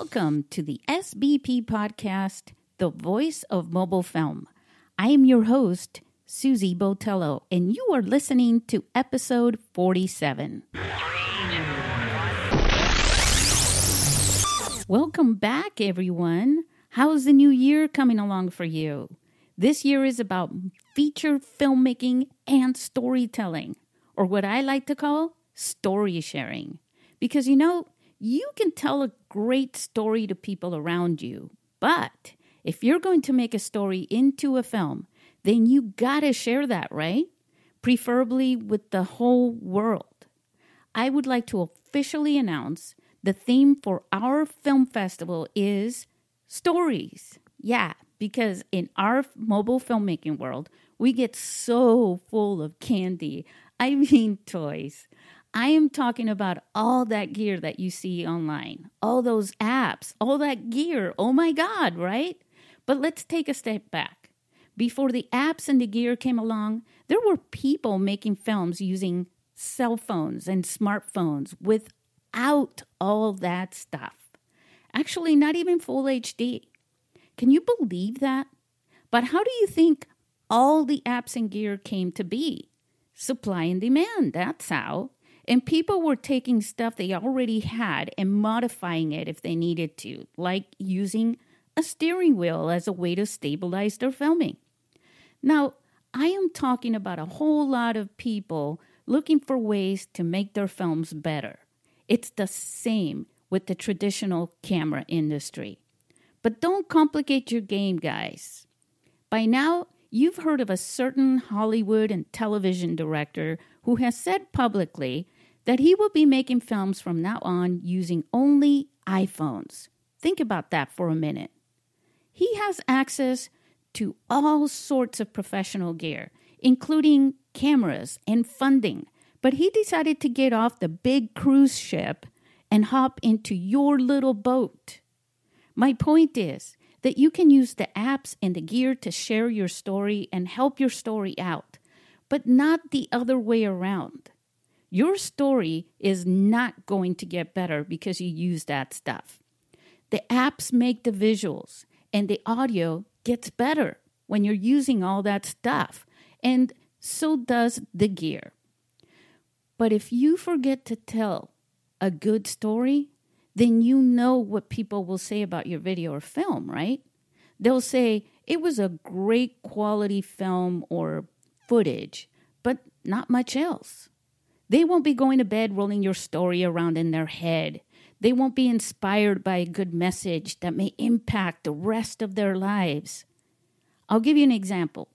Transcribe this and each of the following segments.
Welcome to the SBP podcast, The Voice of Mobile Film. I am your host, Susie Botello, and you are listening to episode 47. Welcome back, everyone. How's the new year coming along for you? This year is about feature filmmaking and storytelling, or what I like to call story sharing. Because you know, you can tell a great story to people around you, but if you're going to make a story into a film, then you gotta share that, right? Preferably with the whole world. I would like to officially announce the theme for our film festival is stories. Yeah, because in our mobile filmmaking world, we get so full of candy. I mean, toys. I am talking about all that gear that you see online, all those apps, all that gear. Oh my God, right? But let's take a step back. Before the apps and the gear came along, there were people making films using cell phones and smartphones without all that stuff. Actually, not even full HD. Can you believe that? But how do you think all the apps and gear came to be? Supply and demand, that's how. And people were taking stuff they already had and modifying it if they needed to, like using a steering wheel as a way to stabilize their filming. Now, I am talking about a whole lot of people looking for ways to make their films better. It's the same with the traditional camera industry. But don't complicate your game, guys. By now, you've heard of a certain Hollywood and television director who has said publicly that he will be making films from now on using only iPhones. Think about that for a minute. He has access to all sorts of professional gear, including cameras and funding, but he decided to get off the big cruise ship and hop into your little boat. My point is that you can use the apps and the gear to share your story and help your story out, but not the other way around. Your story is not going to get better because you use that stuff. The apps make the visuals and the audio gets better when you're using all that stuff, and so does the gear. But if you forget to tell a good story, then you know what people will say about your video or film, right? They'll say it was a great quality film or footage, but not much else. They won't be going to bed rolling your story around in their head. They won't be inspired by a good message that may impact the rest of their lives. I'll give you an example.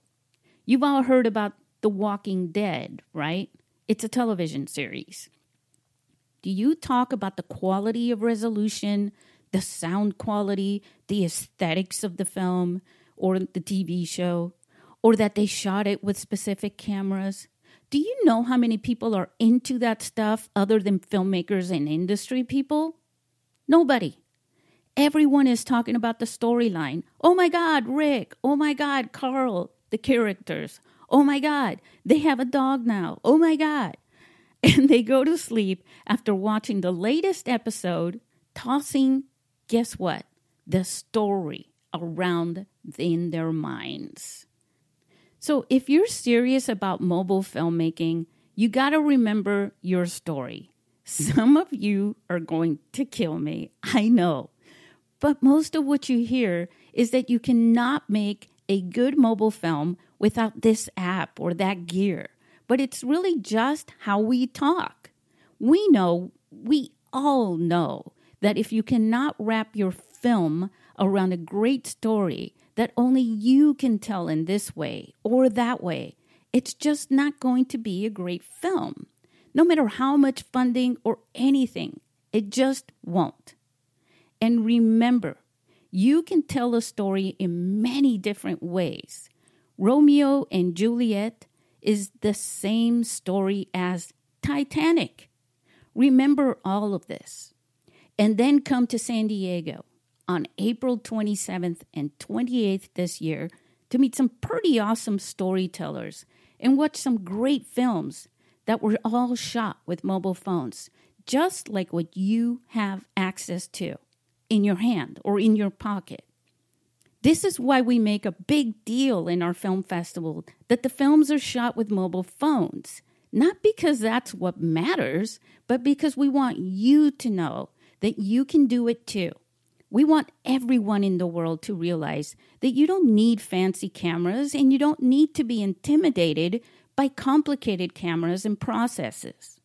You've all heard about The Walking Dead, right? It's a television series. Do you talk about the quality of resolution, the sound quality, the aesthetics of the film or the TV show, or that they shot it with specific cameras? Do you know how many people are into that stuff other than filmmakers and industry people? Nobody. Everyone is talking about the storyline. Oh my God, Rick. Oh my God, Carl, the characters. Oh my God, they have a dog now. Oh my God. And they go to sleep after watching the latest episode, tossing, guess what? The story around in their minds. So if you're serious about mobile filmmaking, you got to remember your story. Some of you are going to kill me, I know. But most of what you hear is that you cannot make a good mobile film without this app or that gear. But it's really just how we talk. We know, we all know, that if you cannot wrap your film around a great story, that only you can tell in this way or that way, it's just not going to be a great film. No matter how much funding or anything, it just won't. And remember, you can tell a story in many different ways. Romeo and Juliet is the same story as Titanic. Remember all of this. And then come to San Diego on April 27th and 28th this year to meet some pretty awesome storytellers and watch some great films that were all shot with mobile phones, just like what you have access to. in your hand or in your pocket. This is why we make a big deal in our film festival that the films are shot with mobile phones. Not because that's what matters, but because we want you to know that you can do it too. We want everyone in the world to realize that you don't need fancy cameras and you don't need to be intimidated by complicated cameras and processes.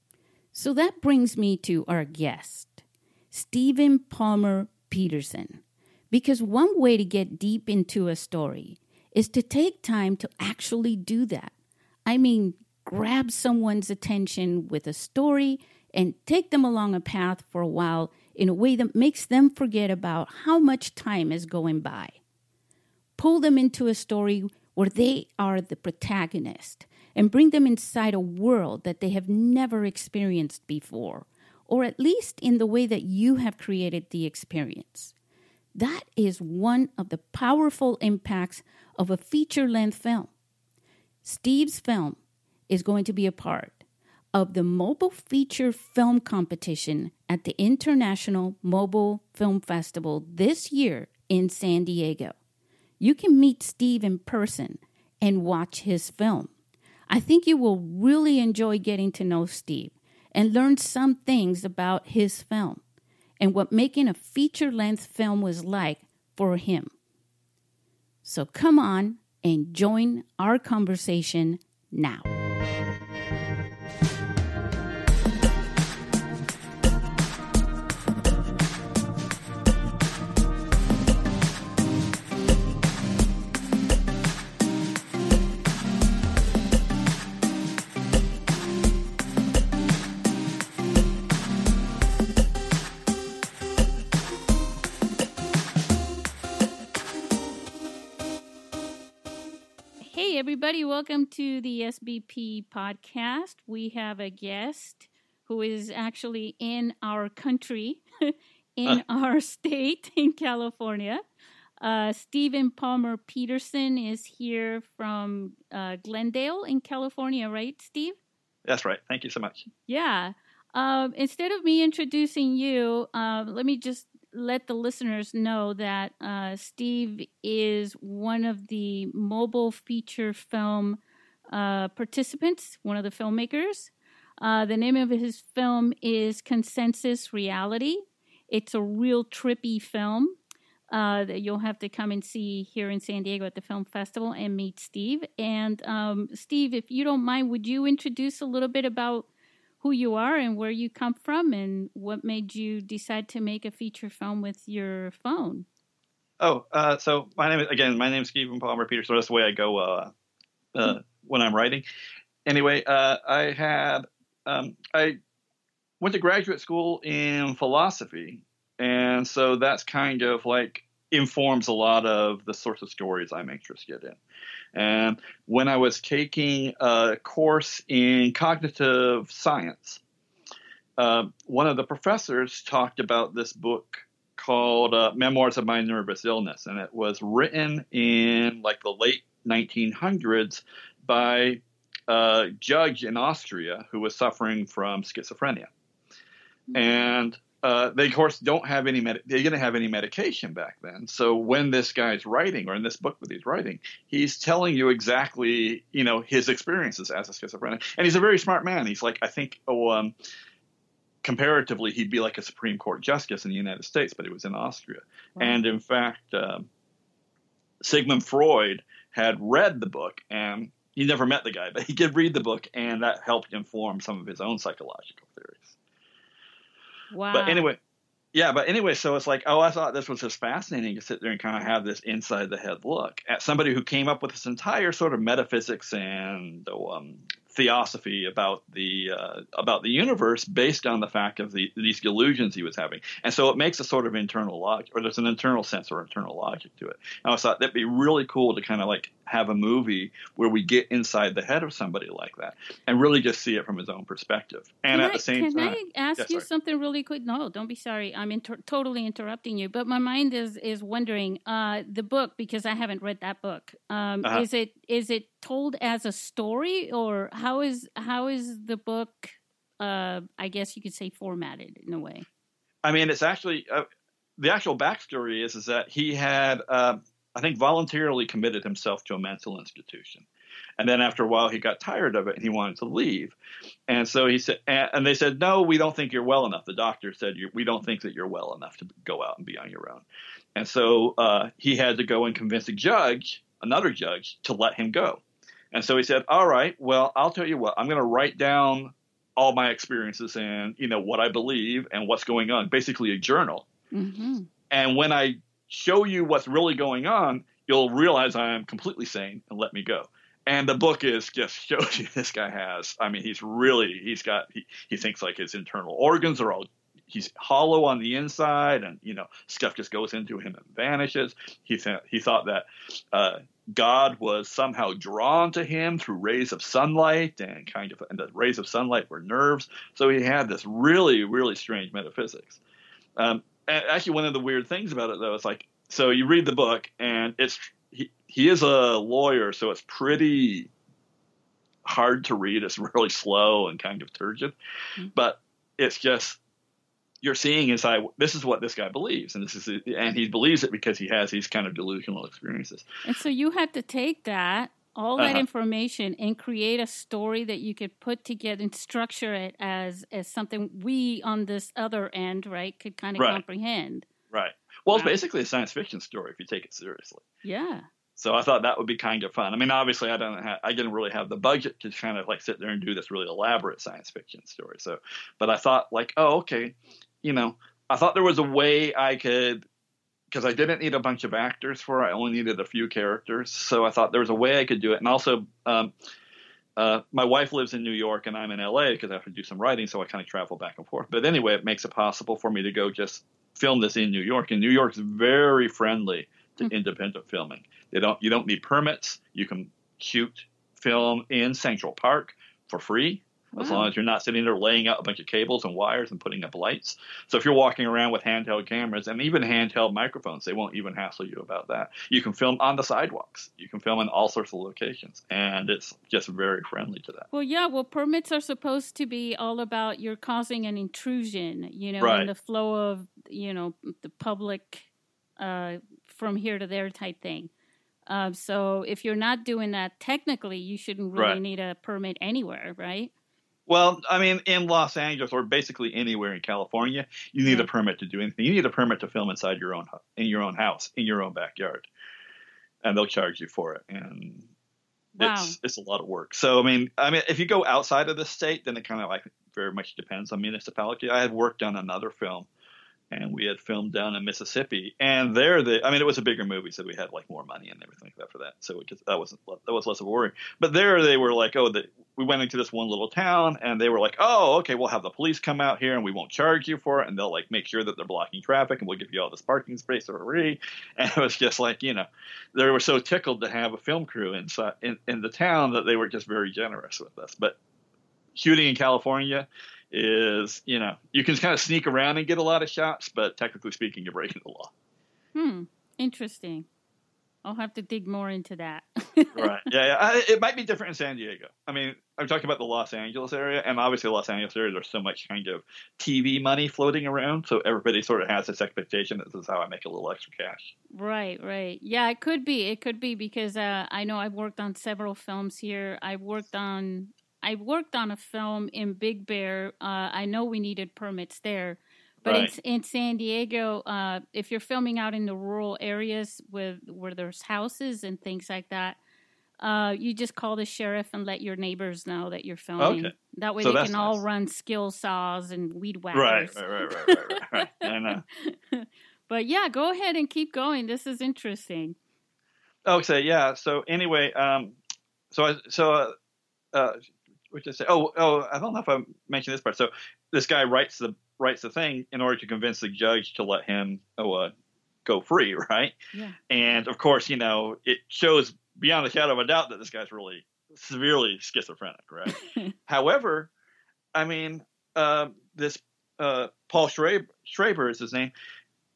So that brings me to our guest, Stephen Palmer Peterson. Because one way to get deep into a story is to take time to actually do that. I mean, grab someone's attention with a story and take them along a path for a while in a way that makes them forget about how much time is going by. Pull them into a story where they are the protagonist and bring them inside a world that they have never experienced before, or at least in the way that you have created the experience. That is one of the powerful impacts of a feature length film. Steve's film is going to be a part of the Mobile Feature Film Competition at the International Mobile Film Festival this year in San Diego. You can meet Steve in person and watch his film. I think you will really enjoy getting to know Steve and learn some things about his film and what making a feature length film was like for him. So come on and join our conversation now. Everybody. Welcome to the SBP podcast. We have a guest who is actually in our country, in our state, in California. Uh, Stephen Palmer Peterson is here from uh, Glendale in California, right, Steve? That's right. Thank you so much. Yeah. Um, instead of me introducing you, uh, let me just let the listeners know that uh, Steve is one of the mobile feature film uh, participants, one of the filmmakers. Uh, the name of his film is Consensus Reality. It's a real trippy film uh, that you'll have to come and see here in San Diego at the film festival and meet Steve. And um, Steve, if you don't mind, would you introduce a little bit about who you are and where you come from and what made you decide to make a feature film with your phone. Oh, uh, so my name is, again, my name is Stephen Palmer Peter. So that's the way I go uh, uh, when I'm writing. Anyway, uh, I had um, I went to graduate school in philosophy, and so that's kind of like informs a lot of the sorts of stories I'm interested in. And when I was taking a course in cognitive science, uh, one of the professors talked about this book called uh, Memoirs of My Nervous Illness, and it was written in like the late 1900s by a judge in Austria who was suffering from schizophrenia. Mm-hmm. And uh, they of course don't have any med- they didn't have any medication back then. So when this guy's writing, or in this book that he's writing, he's telling you exactly you know his experiences as a schizophrenic, and he's a very smart man. He's like I think oh um, comparatively he'd be like a Supreme Court justice in the United States, but he was in Austria, wow. and in fact um, Sigmund Freud had read the book and. He never met the guy, but he did read the book, and that helped inform some of his own psychological theories. Wow. But anyway, yeah, but anyway, so it's like, oh, I thought this was just fascinating to sit there and kind of have this inside the head look at somebody who came up with this entire sort of metaphysics and um, theosophy about the uh, about the universe based on the fact of the, these illusions he was having, and so it makes a sort of internal logic, or there's an internal sense or internal logic to it. And I thought that'd be really cool to kind of like have a movie where we get inside the head of somebody like that and really just see it from his own perspective. And can at I, the same can time, can I ask you something really quick? No, don't be sorry. I'm inter- totally interrupting you, but my mind is is wondering uh, the book because I haven't read that book. Um, uh-huh. Is it is it told as a story or how is how is the book uh, i guess you could say formatted in a way i mean it's actually uh, the actual backstory is is that he had, uh, I think, voluntarily committed himself to a mental institution, and then after a while he got tired of it and he wanted to leave, and so he said, and they said, no, we don't think you're well enough. The doctor said, we don't think that you're well enough to go out and be on your own, and so uh, he had to go and convince a judge, another judge, to let him go. And so he said, "All right, well, I'll tell you what. I'm going to write down all my experiences and you know what I believe and what's going on, basically a journal. Mm-hmm. And when I show you what's really going on, you'll realize I am completely sane and let me go. And the book is just shows you this guy has. I mean, he's really he's got he, he thinks like his internal organs are all he's hollow on the inside, and you know stuff just goes into him and vanishes. He th- he thought that uh, God was somehow drawn to him through rays of sunlight, and kind of and the rays of sunlight were nerves. So he had this really really strange metaphysics. Um, actually, one of the weird things about it though is like so you read the book and it's he he is a lawyer, so it's pretty hard to read. It's really slow and kind of turgid, mm-hmm. but it's just you're seeing inside this is what this guy believes and this is and he believes it because he has these kind of delusional experiences and so you had to take that all that uh-huh. information and create a story that you could put together and structure it as as something we on this other end right could kind of right. comprehend right well it's basically a science fiction story if you take it seriously yeah so I thought that would be kind of fun. I mean, obviously, I don't have, I didn't really have the budget to kind of like sit there and do this really elaborate science fiction story. So, but I thought like, oh, okay, you know, I thought there was a way I could because I didn't need a bunch of actors for it. I only needed a few characters. So I thought there was a way I could do it. And also, um, uh, my wife lives in New York and I'm in LA because I have to do some writing. So I kind of travel back and forth. But anyway, it makes it possible for me to go just film this in New York. And New York's very friendly to mm-hmm. independent filming. They don't, you don't need permits. You can shoot film in Central Park for free as wow. long as you're not sitting there laying out a bunch of cables and wires and putting up lights. So if you're walking around with handheld cameras and even handheld microphones, they won't even hassle you about that. You can film on the sidewalks. You can film in all sorts of locations, and it's just very friendly to that. Well, yeah. Well, permits are supposed to be all about you're causing an intrusion, you know, right. in the flow of you know the public uh, from here to there type thing. Uh, so if you're not doing that technically, you shouldn't really right. need a permit anywhere, right? Well, I mean, in Los Angeles or basically anywhere in California, you need a permit to do anything. You need a permit to film inside your own in your own house in your own backyard, and they'll charge you for it. And wow. it's it's a lot of work. So I mean, I mean, if you go outside of the state, then it kind of like very much depends on municipality. I had worked on another film and we had filmed down in Mississippi. And there, the I mean, it was a bigger movie, so we had like more money and everything like that for that. So it just, that wasn't that was less of a worry. But there, they were like, oh, the, we went into this one little town, and they were like, oh, okay, we'll have the police come out here, and we won't charge you for it, and they'll like make sure that they're blocking traffic, and we'll give you all this parking space for free. And it was just like, you know, they were so tickled to have a film crew inside in, in the town that they were just very generous with us. But shooting in California is you know you can kind of sneak around and get a lot of shots, but technically speaking, you're breaking the law. Hmm. Interesting. I'll have to dig more into that. right. Yeah. yeah. I, it might be different in San Diego. I mean, I'm talking about the Los Angeles area, and obviously, Los Angeles area, there's so much kind of TV money floating around, so everybody sort of has this expectation that this is how I make a little extra cash. Right. Right. Yeah. It could be. It could be because uh, I know I've worked on several films here. I've worked on I worked on a film in Big Bear. Uh, I know we needed permits there, but right. in, in, San Diego, uh, if you're filming out in the rural areas with where there's houses and things like that, uh, you just call the sheriff and let your neighbors know that you're filming. Okay. That way so they can nice. all run skill saws and weed whackers. Right, right, right, right, right. right. I know. but yeah, go ahead and keep going. This is interesting. Okay, yeah. So anyway, um, so I, so uh, uh which I say, oh, oh, I don't know if I mentioned this part. So this guy writes the writes the thing in order to convince the judge to let him oh, uh, go free, right? Yeah. And of course, you know, it shows beyond a shadow of a doubt that this guy's really severely schizophrenic, right? However, I mean, uh, this uh, Paul Schreber, Schreber is his name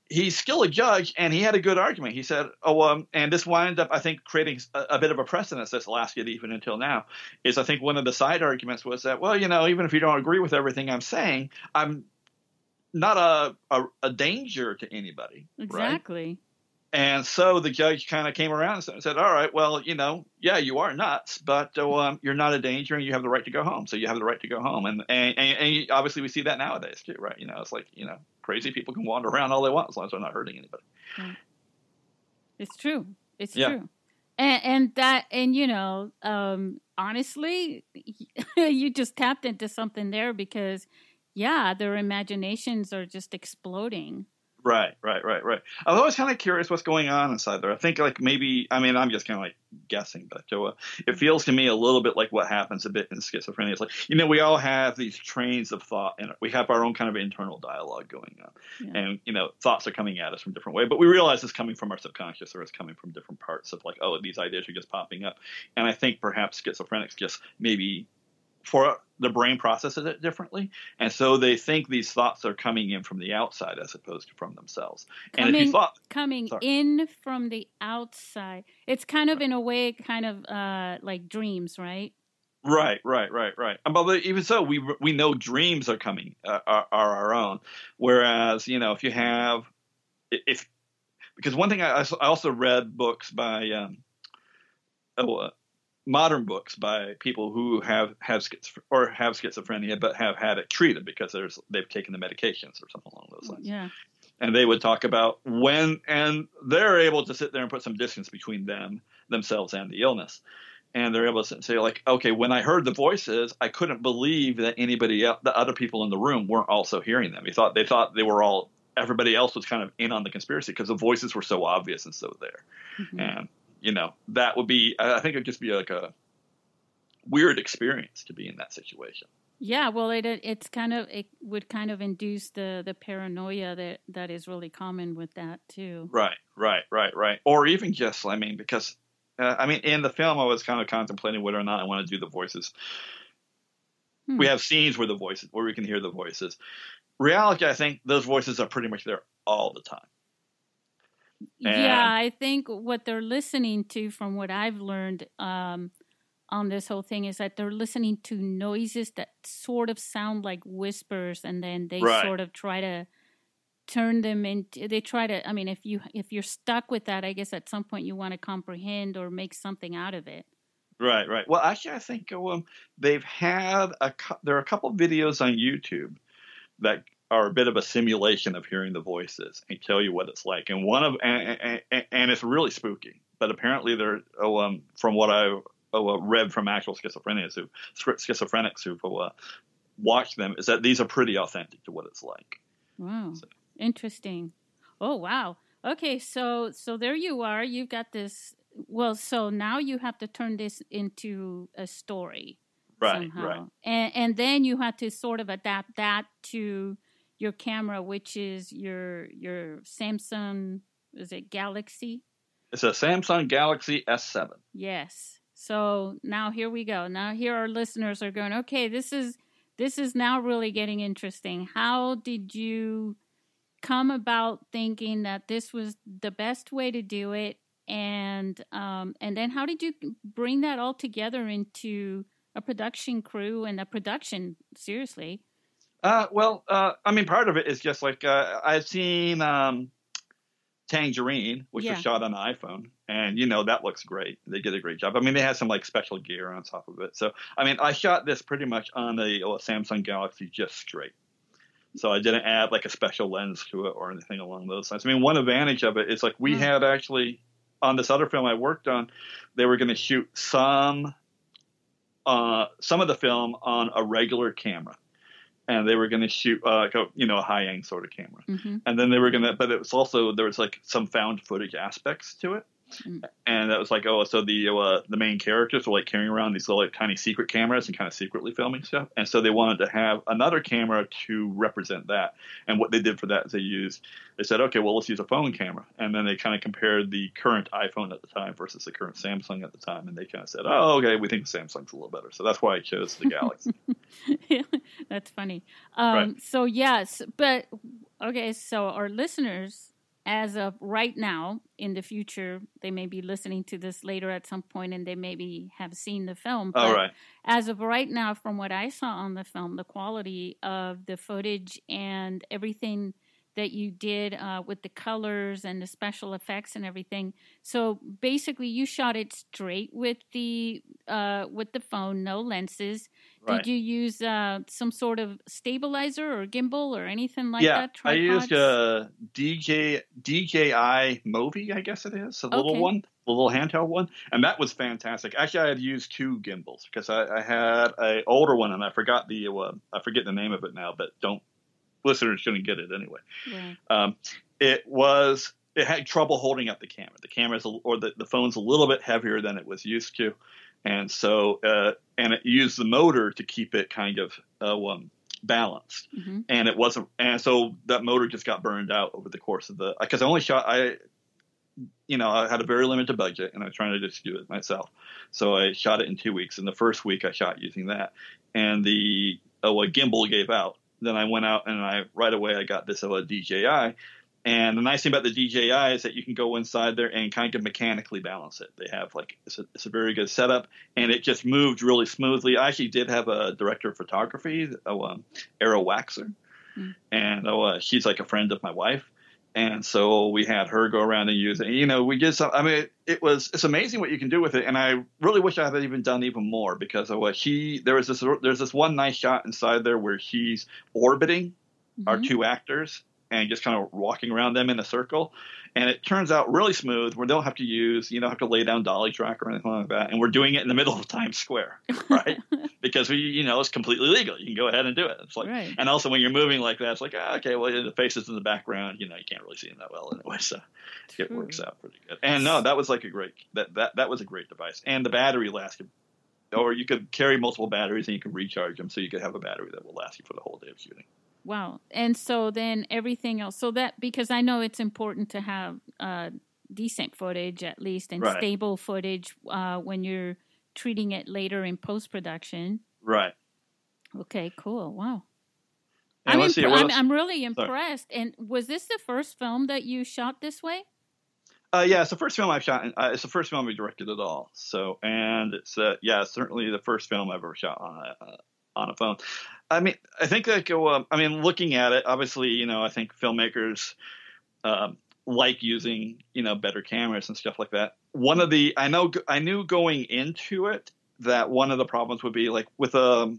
he's still a judge, and he had a good argument. He said, "Oh, um, and this wound up, I think, creating a, a bit of a precedent that's lasted even until now. Is I think one of the side arguments was that, well, you know, even if you don't agree with everything I'm saying, I'm not a, a, a danger to anybody. Exactly. Right? And so the judge kind of came around and said, "All right, well, you know, yeah, you are nuts, but uh, um, you're not a danger, and you have the right to go home. So you have the right to go home." And, and and, and obviously we see that nowadays too, right? You know, it's like you know, crazy people can wander around all they want as long as they're not hurting anybody. It's true. It's yeah. true. And, and that, and you know, um, honestly, you just tapped into something there because, yeah, their imaginations are just exploding Right, right, right, right. I was always kind of curious what's going on inside there. I think like maybe I mean I'm just kind of like guessing, but uh, it feels to me a little bit like what happens a bit in schizophrenia. It's like you know we all have these trains of thought and we have our own kind of internal dialogue going on, yeah. and you know thoughts are coming at us from different ways, but we realize it's coming from our subconscious or it's coming from different parts of like oh these ideas are just popping up, and I think perhaps schizophrenics just maybe for the brain processes it differently, and so they think these thoughts are coming in from the outside as opposed to from themselves. Coming, and if you thought coming sorry. in from the outside, it's kind of in a way, kind of uh, like dreams, right? Right, right, right, right. But even so, we we know dreams are coming uh, are, are our own. Whereas you know, if you have if because one thing I, I also read books by um, oh, uh, modern books by people who have have or have schizophrenia but have had it treated because there's they've taken the medications or something along those lines. Yeah. And they would talk about when and they're able to sit there and put some distance between them themselves and the illness. And they're able to say like, okay, when I heard the voices, I couldn't believe that anybody else, the other people in the room weren't also hearing them. He thought they thought they were all everybody else was kind of in on the conspiracy because the voices were so obvious and so there. Mm-hmm. And you know, that would be, I think it'd just be like a weird experience to be in that situation. Yeah, well, it it's kind of it would kind of induce the the paranoia that that is really common with that too. Right, right, right, right. Or even just, I mean, because uh, I mean, in the film, I was kind of contemplating whether or not I want to do the voices. Hmm. We have scenes where the voices, where we can hear the voices. Reality, I think those voices are pretty much there all the time. And yeah, I think what they're listening to, from what I've learned um, on this whole thing, is that they're listening to noises that sort of sound like whispers, and then they right. sort of try to turn them into. They try to. I mean, if you if you're stuck with that, I guess at some point you want to comprehend or make something out of it. Right, right. Well, actually, I think um, they've had a. There are a couple videos on YouTube that are a bit of a simulation of hearing the voices and tell you what it's like. And one of and, and, and it's really spooky. But apparently, they're oh, um, from what I oh, uh, read from actual schizophrenics who schizophrenics who've uh, watched them is that these are pretty authentic to what it's like. Wow, so. interesting. Oh wow. Okay, so so there you are. You've got this. Well, so now you have to turn this into a story. Right, somehow. right. And and then you have to sort of adapt that to your camera, which is your your Samsung, is it Galaxy? It's a Samsung Galaxy S7. Yes. So now here we go. Now here our listeners are going, okay, this is this is now really getting interesting. How did you come about thinking that this was the best way to do it? And um, and then how did you bring that all together into a production crew and a production? Seriously. Uh, well, uh, I mean, part of it is just like uh, I've seen um, Tangerine, which yeah. was shot on the iPhone, and you know that looks great. They did a great job. I mean, they had some like special gear on top of it. So, I mean, I shot this pretty much on the uh, Samsung Galaxy just straight. So I didn't add like a special lens to it or anything along those lines. I mean, one advantage of it is like we mm. had actually on this other film I worked on, they were going to shoot some uh, some of the film on a regular camera and they were going to shoot uh, like a you know a high end sort of camera, mm-hmm. and then they were going to, but it was also there was like some found footage aspects to it, Mm. And that was like, oh, so the uh, the main characters were like carrying around these little like, tiny secret cameras and kind of secretly filming stuff. And so they wanted to have another camera to represent that. And what they did for that is they used, they said, okay, well, let's use a phone camera. And then they kind of compared the current iPhone at the time versus the current Samsung at the time. And they kind of said, oh, okay, we think Samsung's a little better. So that's why I chose the Galaxy. that's funny. Um, right. So, yes, but okay, so our listeners as of right now, in the future, they may be listening to this later at some point and they maybe have seen the film. All right. As of right now, from what I saw on the film, the quality of the footage and everything that you did uh, with the colors and the special effects and everything. So basically, you shot it straight with the uh, with the phone, no lenses. Right. Did you use uh, some sort of stabilizer or gimbal or anything like yeah, that? I used a DJ DJI Movi, I guess it is, a little one, the little handheld one, and that was fantastic. Actually, I had used two gimbals because I, I had an older one, and I forgot the uh, I forget the name of it now, but don't listeners shouldn't get it anyway. Right. Um, it was it had trouble holding up the camera. The camera's a, or the, the phone's a little bit heavier than it was used to, and so uh, and it used the motor to keep it kind of uh, um, balanced. hmm And it wasn't, and so that motor just got burned out over the course of the because I only shot I. You know, I had a very limited budget, and I was trying to just do it myself. So I shot it in two weeks. And the first week, I shot using that, and the oh, a gimbal gave out. Then I went out and I right away I got this a DJI, and the nice thing about the DJI is that you can go inside there and kind of mechanically balance it. They have like it's a, it's a very good setup, and it just moved really smoothly. I actually did have a director of photography, oh, um, Arrow Waxer, Hmm. and oh, uh, she's like a friend of my wife. And so we had her go around and use it. You know, we did some. I mean, it was it's amazing what you can do with it. And I really wish I had even done even more because of what he there was this there's this one nice shot inside there where he's orbiting our Mhm. two actors and just kind of walking around them in a circle. And it turns out really smooth. We don't have to use, you don't have to lay down dolly track or anything like that. And we're doing it in the middle of Times Square, right? because we, you know, it's completely legal. You can go ahead and do it. It's like, Right. and also when you're moving like that, it's like, ah, okay, well, the faces in the background, you know, you can't really see them that well anyway. So it works out pretty good. And no, that was like a great, that, that, that was a great device. And the battery lasted, or you could carry multiple batteries and you could recharge them. So you could have a battery that will last you for the whole day of shooting. Wow. And so then everything else. So that because I know it's important to have uh, decent footage at least and Right. stable footage uh, when you're treating it later in post production. Right. Okay. Cool. Wow. I'm, let's see, I'm, I'm really impressed. And was this the first film that you shot this way? Uh, yeah, it's the first film I've shot. Uh, it's the first film I directed at all. So, and it's uh, yeah, certainly the first film I've ever shot on a uh, on a phone. I mean, I think that go. Um, I mean, looking at it, obviously, you know, I think filmmakers um, like using you know better cameras and stuff like that. One of the I know I knew going into it that one of the problems would be like with a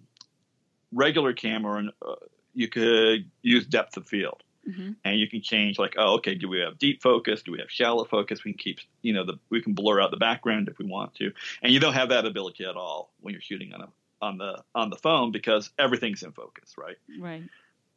regular camera, and uh, you could use depth of field hmm and you can change like oh okay do we have deep focus do we have shallow focus we can keep you know the we can blur out the background if we want to and you don't have that ability at all when you're shooting on a on the on the phone because everything's in focus right Right.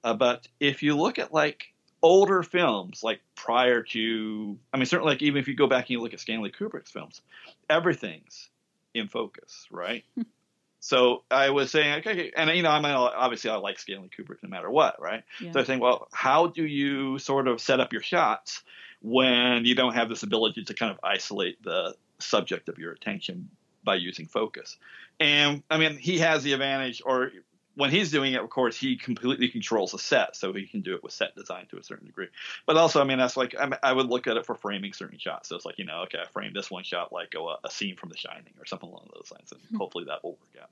uh, but if you look at like older films like prior to i mean certainly like even if you go back and you look at stanley kubrick's films everything's in focus right so i was saying okay and you know i mean obviously i like stanley kubrick no matter what right Yeah. so I think, well, how do you sort of set up your shots when you don't have this ability to kind of isolate the subject of your attention by using focus? And I mean, he has the advantage, or when he's doing it, of course, he completely controls the set, so he can do it with set design to a certain degree. But also, I mean, that's like I, I would look at it for framing certain shots. So it's like, you know, okay, I frame this one shot like a, a scene from The Shining or something along those lines, and hmm. hopefully that will work out.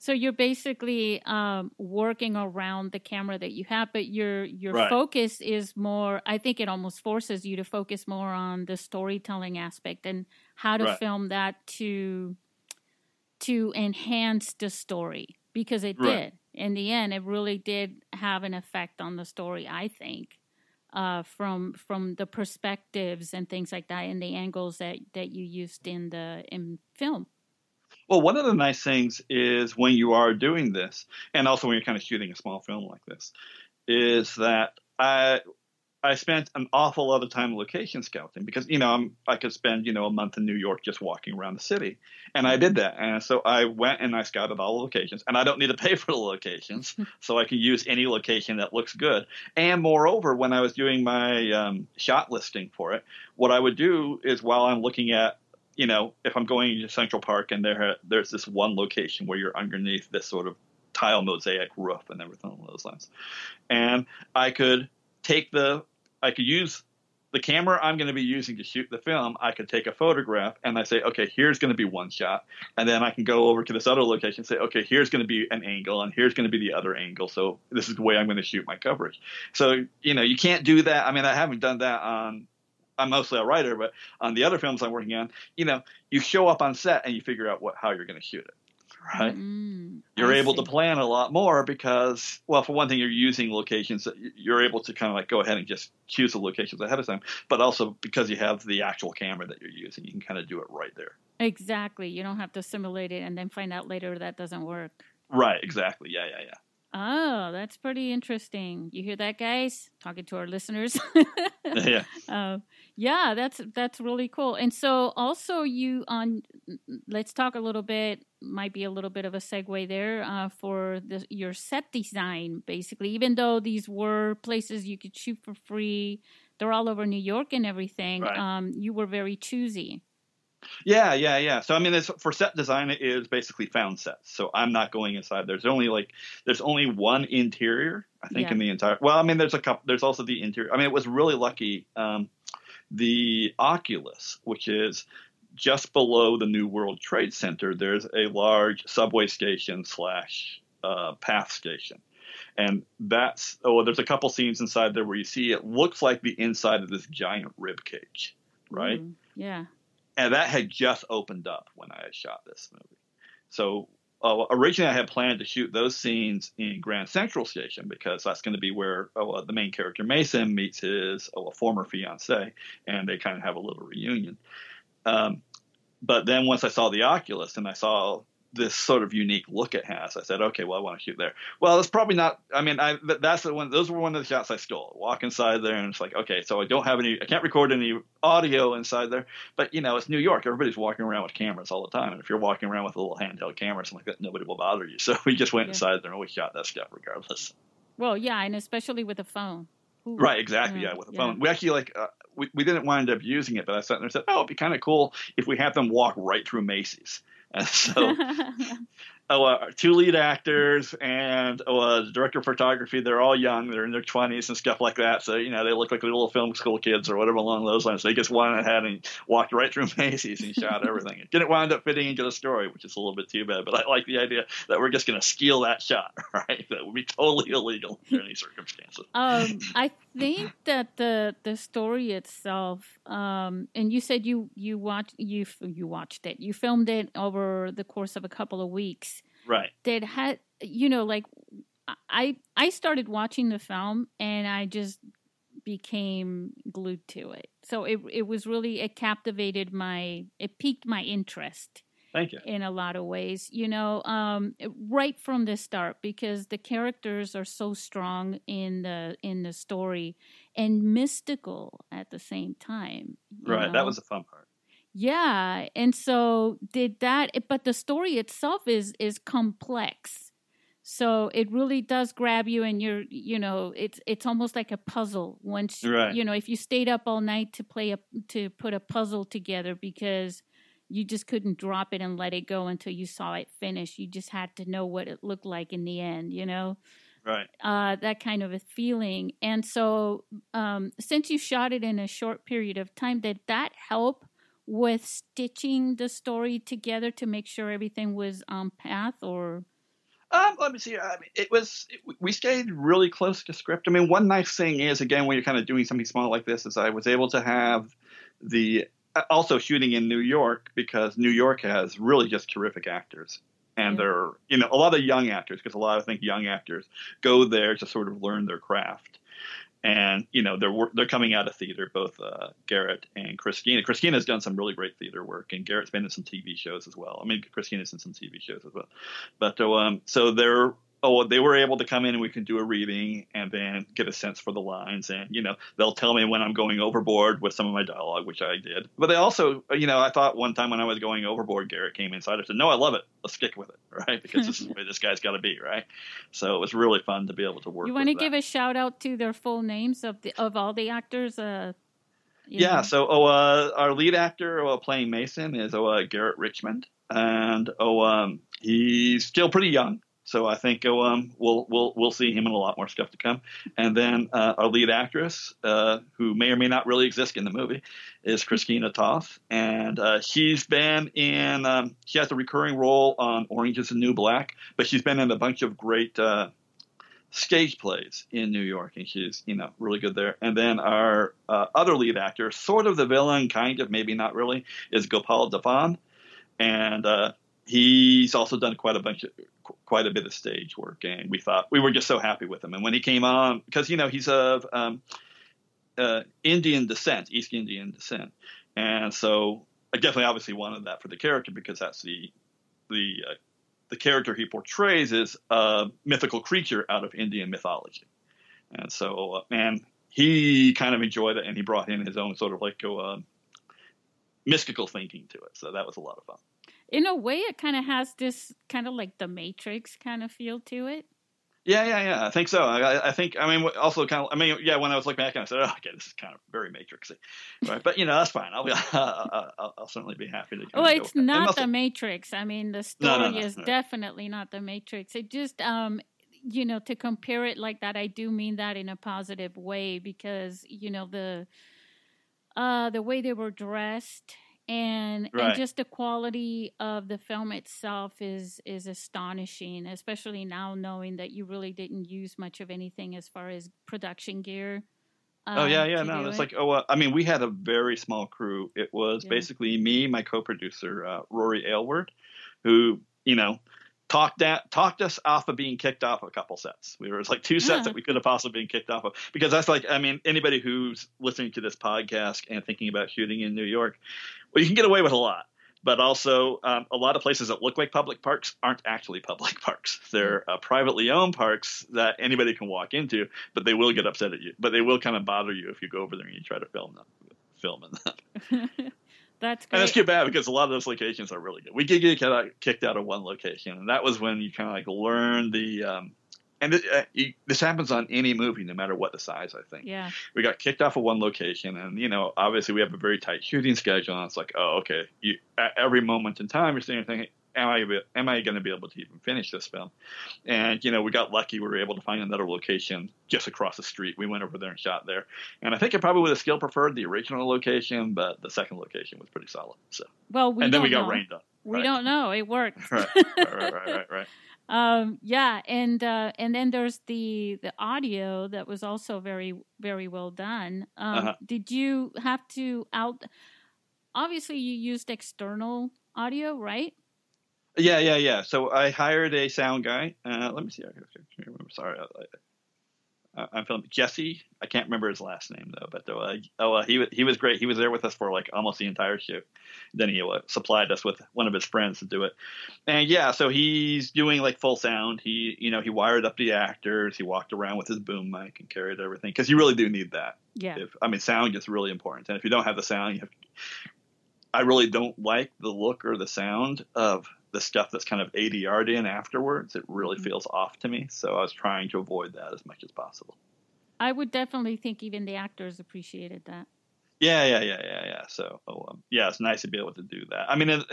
So you're basically um, working around the camera that you have, but your your Right. focus is more. I think it almost forces you to focus more on the storytelling aspect and how to Right. film that to to enhance the story because it Right. did. In the end, it really did have an effect on the story. I think uh, from from the perspectives and things like that, and the angles that that you used in the in film. Well, one of the nice things is when you are doing this, and also when you're kind of shooting a small film like this, is that I I spent an awful lot of time location scouting because you know I'm, I could spend you know a month in New York just walking around the city, and I did that, and so I went and I scouted all the locations, and I don't need to pay for the locations, so I can use any location that looks good. And moreover, when I was doing my um, shot listing for it, what I would do is while I'm looking at you know, if I'm going to Central Park and there there's this one location where you're underneath this sort of tile mosaic roof and everything along those lines, and I could take the I could use the camera I'm going to be using to shoot the film, I could take a photograph and I say, okay, here's going to be one shot. And then I can go over to this other location and say, okay, here's going to be an angle and here's going to be the other angle. So this is the way I'm going to shoot my coverage. So, you know, you can't do that. I mean, I haven't done that on, I'm mostly a writer, but on the other films I'm working on, you know, you show up on set and you figure out what, how you're going to shoot it right? Mm, you're I able see. to plan a lot more because, well, for one thing, you're using locations that you're able to kind of like go ahead and just choose the locations ahead of time, but also because you have the actual camera that you're using, you can kind of do it right there. Exactly. You don't have to simulate it and then find out later that doesn't work. Right. Exactly. Yeah. Yeah. Yeah. Oh, that's pretty interesting. You hear that, guys? Talking to our listeners. yeah. Uh, yeah, that's that's really cool. And so, also, you on. Let's talk a little bit. Might be a little bit of a segue there uh, for the, your set design. Basically, even though these were places you could shoot for free, they're all over New York and everything. Right. Um, you were very choosy. Yeah, yeah, yeah. So I mean, for set design, it is basically found sets. So I'm not going inside. There's only like there's only one interior, I think, yeah. in the entire. Well, I mean, there's a couple. There's also the interior. I mean, it was really lucky. Um, the Oculus, which is just below the New World Trade Center, there's a large subway station slash uh, PATH station. And that's oh, there's a couple scenes inside there where you see it looks like the inside of this giant rib cage, right? Mm, yeah and that had just opened up when I shot this movie. So uh, originally, I had planned to shoot those scenes in Grand Central Station because that's going to be where uh, the main character Mason meets his uh, former fiance, and they kind of have a little reunion. Um, but then once I saw the Oculus and I saw this sort of unique look it has. I said, okay, well, I want to shoot there. Well, that's probably not. I mean, I that's the one. Those were one of the shots I stole. Walk inside there, and it's like, okay, so I don't have any. I can't record any audio inside there. But you know, it's New York. Everybody's walking around with cameras all the time, and if you're walking around with a little handheld camera something like that, nobody will bother you. So we just went yeah. inside there and we shot that stuff regardless. Well, yeah, and especially with a phone. Ooh. Right, exactly. Yeah, yeah with a phone. We actually like uh, we we didn't wind up using it, but I sat there and said, oh, it'd be kind of cool if we had them walk right through Macy's. And so uh, two lead actors and uh, the director of photography. They're all young. They're in their twenties and stuff like that. So you know they look like little film school kids or whatever along those lines. They just went ahead and walked right through Macy's and shot everything. It didn't wind up fitting into the story, which is a little bit too bad. But I like the idea that we're just going to steal that shot. Right? That would be totally illegal in any circumstances. Um, I think that the the story itself, um, and you said you you watched you you watched it. You filmed it over the course of a couple of weeks right that had you know like i i started watching the film and i just became glued to it so it it was really it captivated my it piqued my interest Thank you. In a lot of ways, you know, um, right from the start, because the characters are so strong in the in the story and mystical at the same time. Right, know? that was the fun part. Yeah, and so did that but the story itself is is complex. So it really does grab you and you're you know, it's it's almost like a puzzle once right. you know, if you stayed up all night to play a to put a puzzle together because you just couldn't drop it and let it go until you saw it finish. You just had to know what it looked like in the end, you know? Right. Uh, that kind of a feeling. And so, um, since you shot it in a short period of time, did that help with stitching the story together to make sure everything was on path or um, let me see. I mean, it was it, we stayed really close to script. I mean, one nice thing is again when you're kind of doing something small like this is I was able to have the uh, also shooting in New York because New York has really just terrific actors and yeah. they're you know a lot of young actors because a lot of I think young actors go there to sort of learn their craft and you know they're they're coming out of theater both uh, Garrett and Christina. Christina's done some really great theater work, and Garrett's been in some TV shows as well. I mean, Christina's in some TV shows as well. But um, so they're oh, they were able to come in and we can do a reading and then get a sense for the lines. And, you know, they'll tell me when I'm going overboard with some of my dialogue, which I did. But they also, you know, I thought one time when I was going overboard, Garrett came inside. I said, no, I love it. Let's stick with it, right? Because this is the way this guy's got to be, right? So it was really fun to be able to work You want to give a shout out to their full names of the of all the actors? Uh, yeah, know? so oh, uh, our lead actor uh, playing Mason is oh, uh, Garrett Richmond. And oh, um, he's still pretty young So I think oh, um, we'll we'll we'll see him in a lot more stuff to come. And then uh, our lead actress, uh, who may or may not really exist in the movie, is Christina Toth, and uh, she's been in. Um, she has a recurring role on Orange Is the New Black, but she's been in a bunch of great uh, stage plays in New York, and she's you know really good there. And then our uh, other lead actor, sort of the villain, kind of maybe not really, is Gopal Devan, and uh, he's also done quite a bunch of quite a bit of stage work, and we thought we were just so happy with him. And when he came on, because you know he's of um, uh, Indian descent, East Indian descent, and so I definitely obviously wanted that for the character because that's the the uh, the character he portrays is a mythical creature out of Indian mythology, and so uh, and he kind of enjoyed it, and he brought in his own sort of like uh, mystical thinking to it. So that was a lot of fun in a way, it kind of has this kind of like the Matrix kind of feel to it. Yeah, yeah, yeah. I think so. I, I think. I mean, also kind of. I mean, yeah. When I was looking back, and I said, "Oh, okay, this is kind of very Matrixy," right? But you know, that's fine. I'll be. I'll, I'll certainly be happy to. Well, it's not also, the Matrix. I mean, the story no, no, no, is definitely not the Matrix. It just, um, you know, to compare it like that, I do mean that in a positive way because you know the, uh, the way they were dressed and right. and just the quality of the film itself is is astonishing especially now knowing that you really didn't use much of anything as far as production gear um, oh yeah um, yeah no it's it. like oh uh, i mean we had a very small crew it was yeah. basically me my co-producer uh, rory aylward who you know talked at, talked us off of being kicked off a couple sets. We were like two sets yeah. that we could have possibly been kicked off of because that's like I mean anybody who's listening to this podcast and thinking about shooting in New York, well you can get away with a lot. But also, um, a lot of places that look like public parks aren't actually public parks. They're uh, privately owned parks that anybody can walk into, but they will get upset at you. But they will kind of bother you if you go over there and you try to film them, film in them. That's great. And that's too bad because a lot of those locations are really good. We did get kicked out of one location, and that was when you kind of like learn the. Um, and it, uh, you, this happens on any movie, no matter what the size. I think. Yeah. We got kicked off of one location, and you know, obviously, we have a very tight shooting schedule. And it's like, oh, okay. You at every moment in time, you're sitting there thinking, am I am I going to be able to even finish this film? And you know, we got lucky; we were able to find another location just across the street. We went over there and shot there. And I think I probably would have still preferred the original location, but the second location was pretty solid. So well, we and then we got know. rained on. We right? don't know. It worked. right, right, right, right, right. right. Um, yeah, and uh, and then there's the the audio that was also very very well done. Um, uh-huh. Did you have to out? Obviously, you used external audio, right? Yeah, yeah, yeah. So I hired a sound guy. Uh, let me see. I'm sorry. I, am filming Jesse. I can't remember his last name though, but uh, oh, uh, he he was great. He was there with us for like almost the entire shoot. Then he uh, supplied us with one of his friends to do it. And yeah, so he's doing like full sound. He you know he wired up the actors. He walked around with his boom mic and carried everything because you really do need that. Yeah. If, I mean, sound is really important, and if you don't have the sound, you have. I really don't like the look or the sound of the stuff that's kind of ADR'd in afterwards, it really mm-hmm. feels off to me. So I was trying to avoid that as much as possible. I would definitely think even the actors appreciated that. Yeah, yeah, yeah, yeah, yeah. So, oh, um, yeah, it's nice to be able to do that. I mean, it,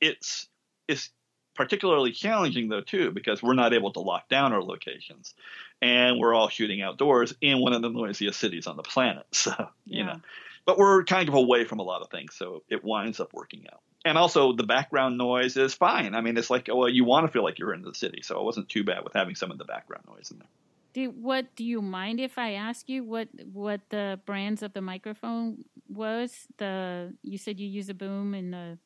it's it's particularly challenging though too because we're not able to lock down our locations, and we're all shooting outdoors in one of the noisiest cities on the planet. So, yeah. you know, but we're kind of away from a lot of things, so it winds up working out and also the background noise is fine. I mean, it's like, well, you want to feel like you're in the city, so it wasn't too bad with having some of the background noise in there. Do what? Do you mind if I ask you what what the brands of the microphone was? The you said you use a boom and the.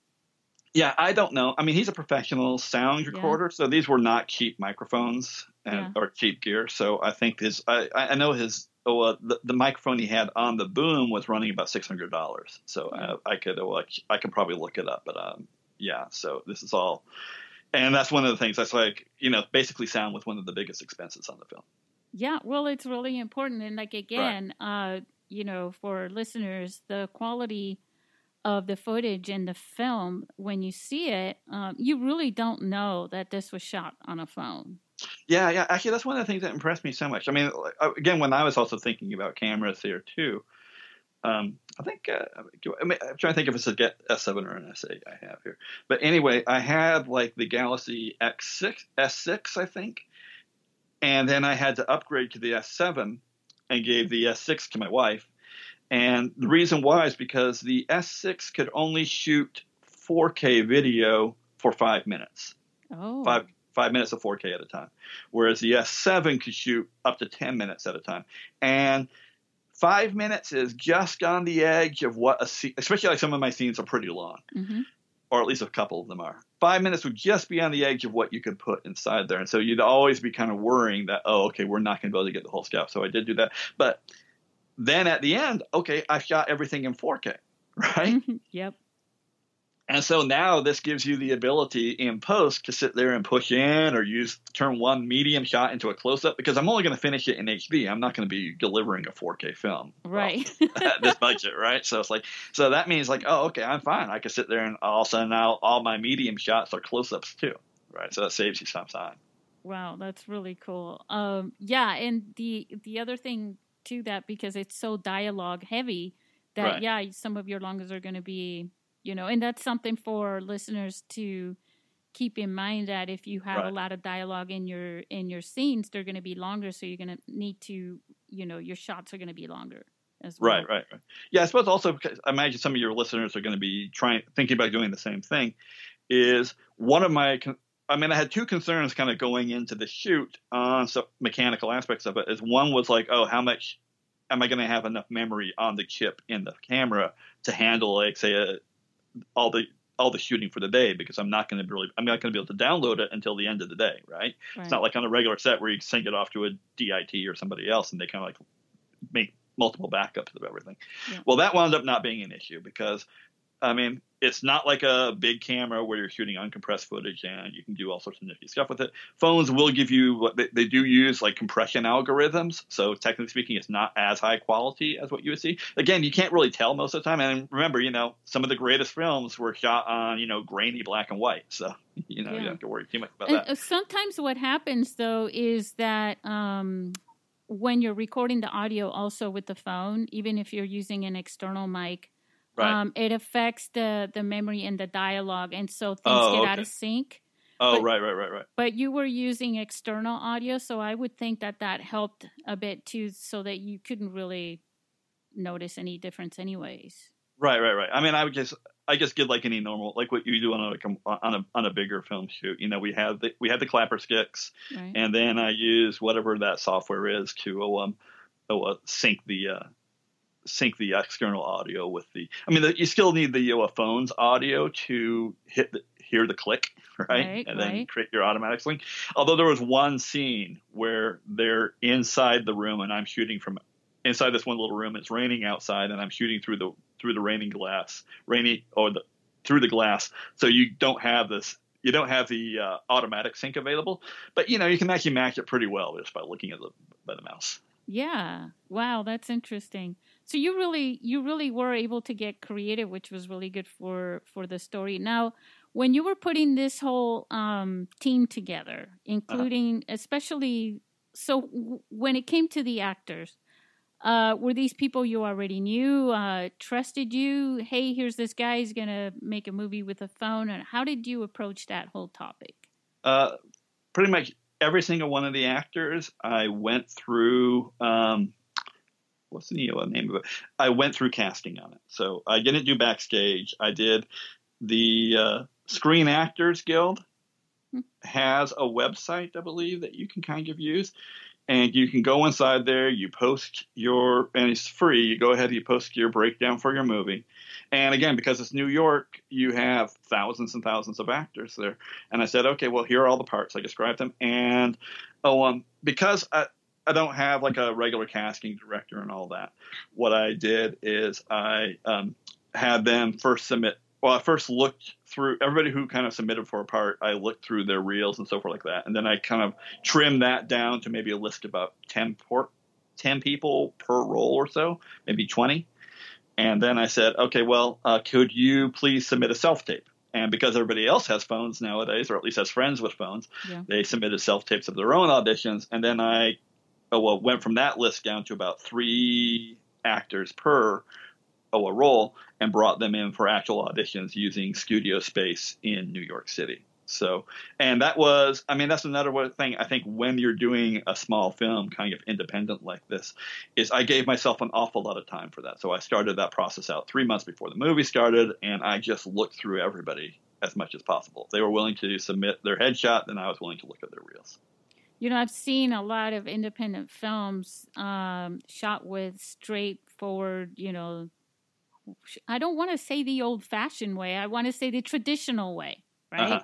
Yeah, I don't know. I mean, he's a professional sound recorder, yeah. so these were not cheap microphones and, yeah. or cheap gear. So I think his, I, I know his oh, uh, the, the microphone he had on the boom was running about six hundred dollars. So uh, I could uh, I could probably look it up, but um, yeah. So this is all, and that's one of the things. That's like you know basically sound was one of the biggest expenses on the film. Yeah, well, it's really important, and like again, right. uh, you know, for listeners, the quality of the footage in the film when you see it, um, you really don't know that this was shot on a phone. Yeah, yeah. Actually, that's one of the things that impressed me so much. I mean, uh, again, when I was also thinking about cameras here too, um, I think uh, I mean, I'm trying to think if it's a get S7 or an S8 I have here. But anyway, I had like the Galaxy X6, S6, I think, and then I had to upgrade to the S7 and gave the S6 to my wife. And the reason why is because the S6 could only shoot 4K video for five minutes. Oh. Five five minutes of 4K at a time, whereas the S7 could shoot up to 10 minutes at a time. And five minutes is just on the edge of what a scene, especially like some of my scenes are pretty long, Mm-hmm. or at least a couple of them are. Five minutes would just be on the edge of what you could put inside there, and so you'd always be kind of worrying that oh, okay, we're not going to be able to get the whole scout. So I did do that, but then at the end, okay, I shot everything in 4K, right? yep. And so now this gives you the ability in post to sit there and push in or use turn one medium shot into a close up because I'm only going to finish it in HD. I'm not going to be delivering a 4K film. Right. this budget, right? So it's like, so that means like, oh, okay, I'm fine. I can sit there and all of a sudden now all my medium shots are close ups too, right? So that saves you some time. Wow, that's really cool. Um, yeah, and the the other thing to that because it's so dialogue heavy that Right. yeah, some of your longers are going to be, you know, and that's something for listeners to keep in mind that if you have a lot of dialogue in your in your scenes, they're going to be longer, so you're going to need to, you know, your shots are going to be longer as well. Right, right, right. Yeah, I suppose also because I imagine some of your listeners are going to be trying thinking about doing the same thing. Is one of my con- I mean, I had two concerns kind of going into the shoot on some mechanical aspects of it. Is one was like, oh, how much am I going to have enough memory on the chip in the camera to handle, like, say, a, all the all the shooting for the day? Because I'm not going to really, I'm not going to be able to download it until the end of the day, right? Right. It's not like on a regular set where you sync it off to a DIT or somebody else and they kind of like make multiple backups of everything. Yeah. Well, that wound up not being an issue because, I mean, it's not like a big camera where you're shooting uncompressed footage and you can do all sorts of nifty stuff with it. Phones will give you what they, they do use like compression algorithms. So technically speaking, it's not as high quality as what you would see. Again, you can't really tell most of the time. And remember, you know, some of the greatest films were shot on, you know, grainy black and white. So, you know, you don't have to worry too much about And that. uh, sometimes what happens though is that um, when you're recording the audio also with the phone, even if you're using an external mic, Right. um, it affects the the memory and the dialogue, and so things Oh, get out of sync. oh, but- right, right, right, right. But you were using external audio, so I would think that that helped a bit too, so that you couldn't really notice any difference, anyways. Right, right, right. I mean, I would just, I just did like any normal, like what you do on a on a on a bigger film shoot. You know, we had the we had the clapper sticks, Right. and then I use whatever that software is to um oh, uh, sync the uh, sync the external audio with the. I mean, the, you still need the uh, phone's audio to hit the, hear the click, right? Right, and then right. create your automatic sync. Although there was one scene where they're inside the room and I'm shooting from inside this one little room. It's raining outside, and I'm shooting through the through the raining glass, rainy or the through the glass. So you don't have this. You don't have the uh, automatic sync available, but you know you can actually match it pretty well just by looking at the by the mouse. Yeah. Wow, that's interesting. So you really you really were able to get creative, which was really good for for the story. Now, when you were putting this whole um, team together, including especially so w- when it came to the actors, uh, were these people you already knew, uh, trusted you? Hey, here's this guy. He's gonna make a movie with a phone. And how did you approach that whole topic? Uh, pretty much every single one of the actors, I went through. Um, what's the name of it? I went through casting on it. So I didn't do backstage. I did the uh, Screen Actors Guild Hmm. has a website, I believe, that you can kind of use. And you can go inside there, you post your, and it's free. You go ahead, you post your breakdown for your movie. And again, because it's New York, you have thousands and thousands of actors there. And I said, okay, well, here are all the parts. I described them. And oh, um, because I, I don't have like a regular casting director and all that, what I did is I um, had them first submit. Well, I first looked through everybody who kind of submitted for a part. I looked through their reels and so forth like that, and then I kind of trimmed that down to maybe a list of about ten por- ten people per role or so, maybe twenty. And then I said, okay, well, uh, could you please submit a self tape? And because everybody else has phones nowadays, or at least has friends with phones, Yeah. they submitted self tapes of their own auditions. And then I oh, well, went from that list down to about three actors per oh, a role and brought them in for actual auditions using studio space in New York City. So, and that was, I mean, that's another thing I think when you're doing a small film, kind of independent like this, is I gave myself an awful lot of time for that. So I started that process out three months before the movie started, and I just looked through everybody as much as possible. If they were willing to submit their headshot, then I was willing to look at their reels. You know, I've seen a lot of independent films um, shot with straightforward, you know, I don't want to say the old fashioned way, I want to say the traditional way, right? Uh-huh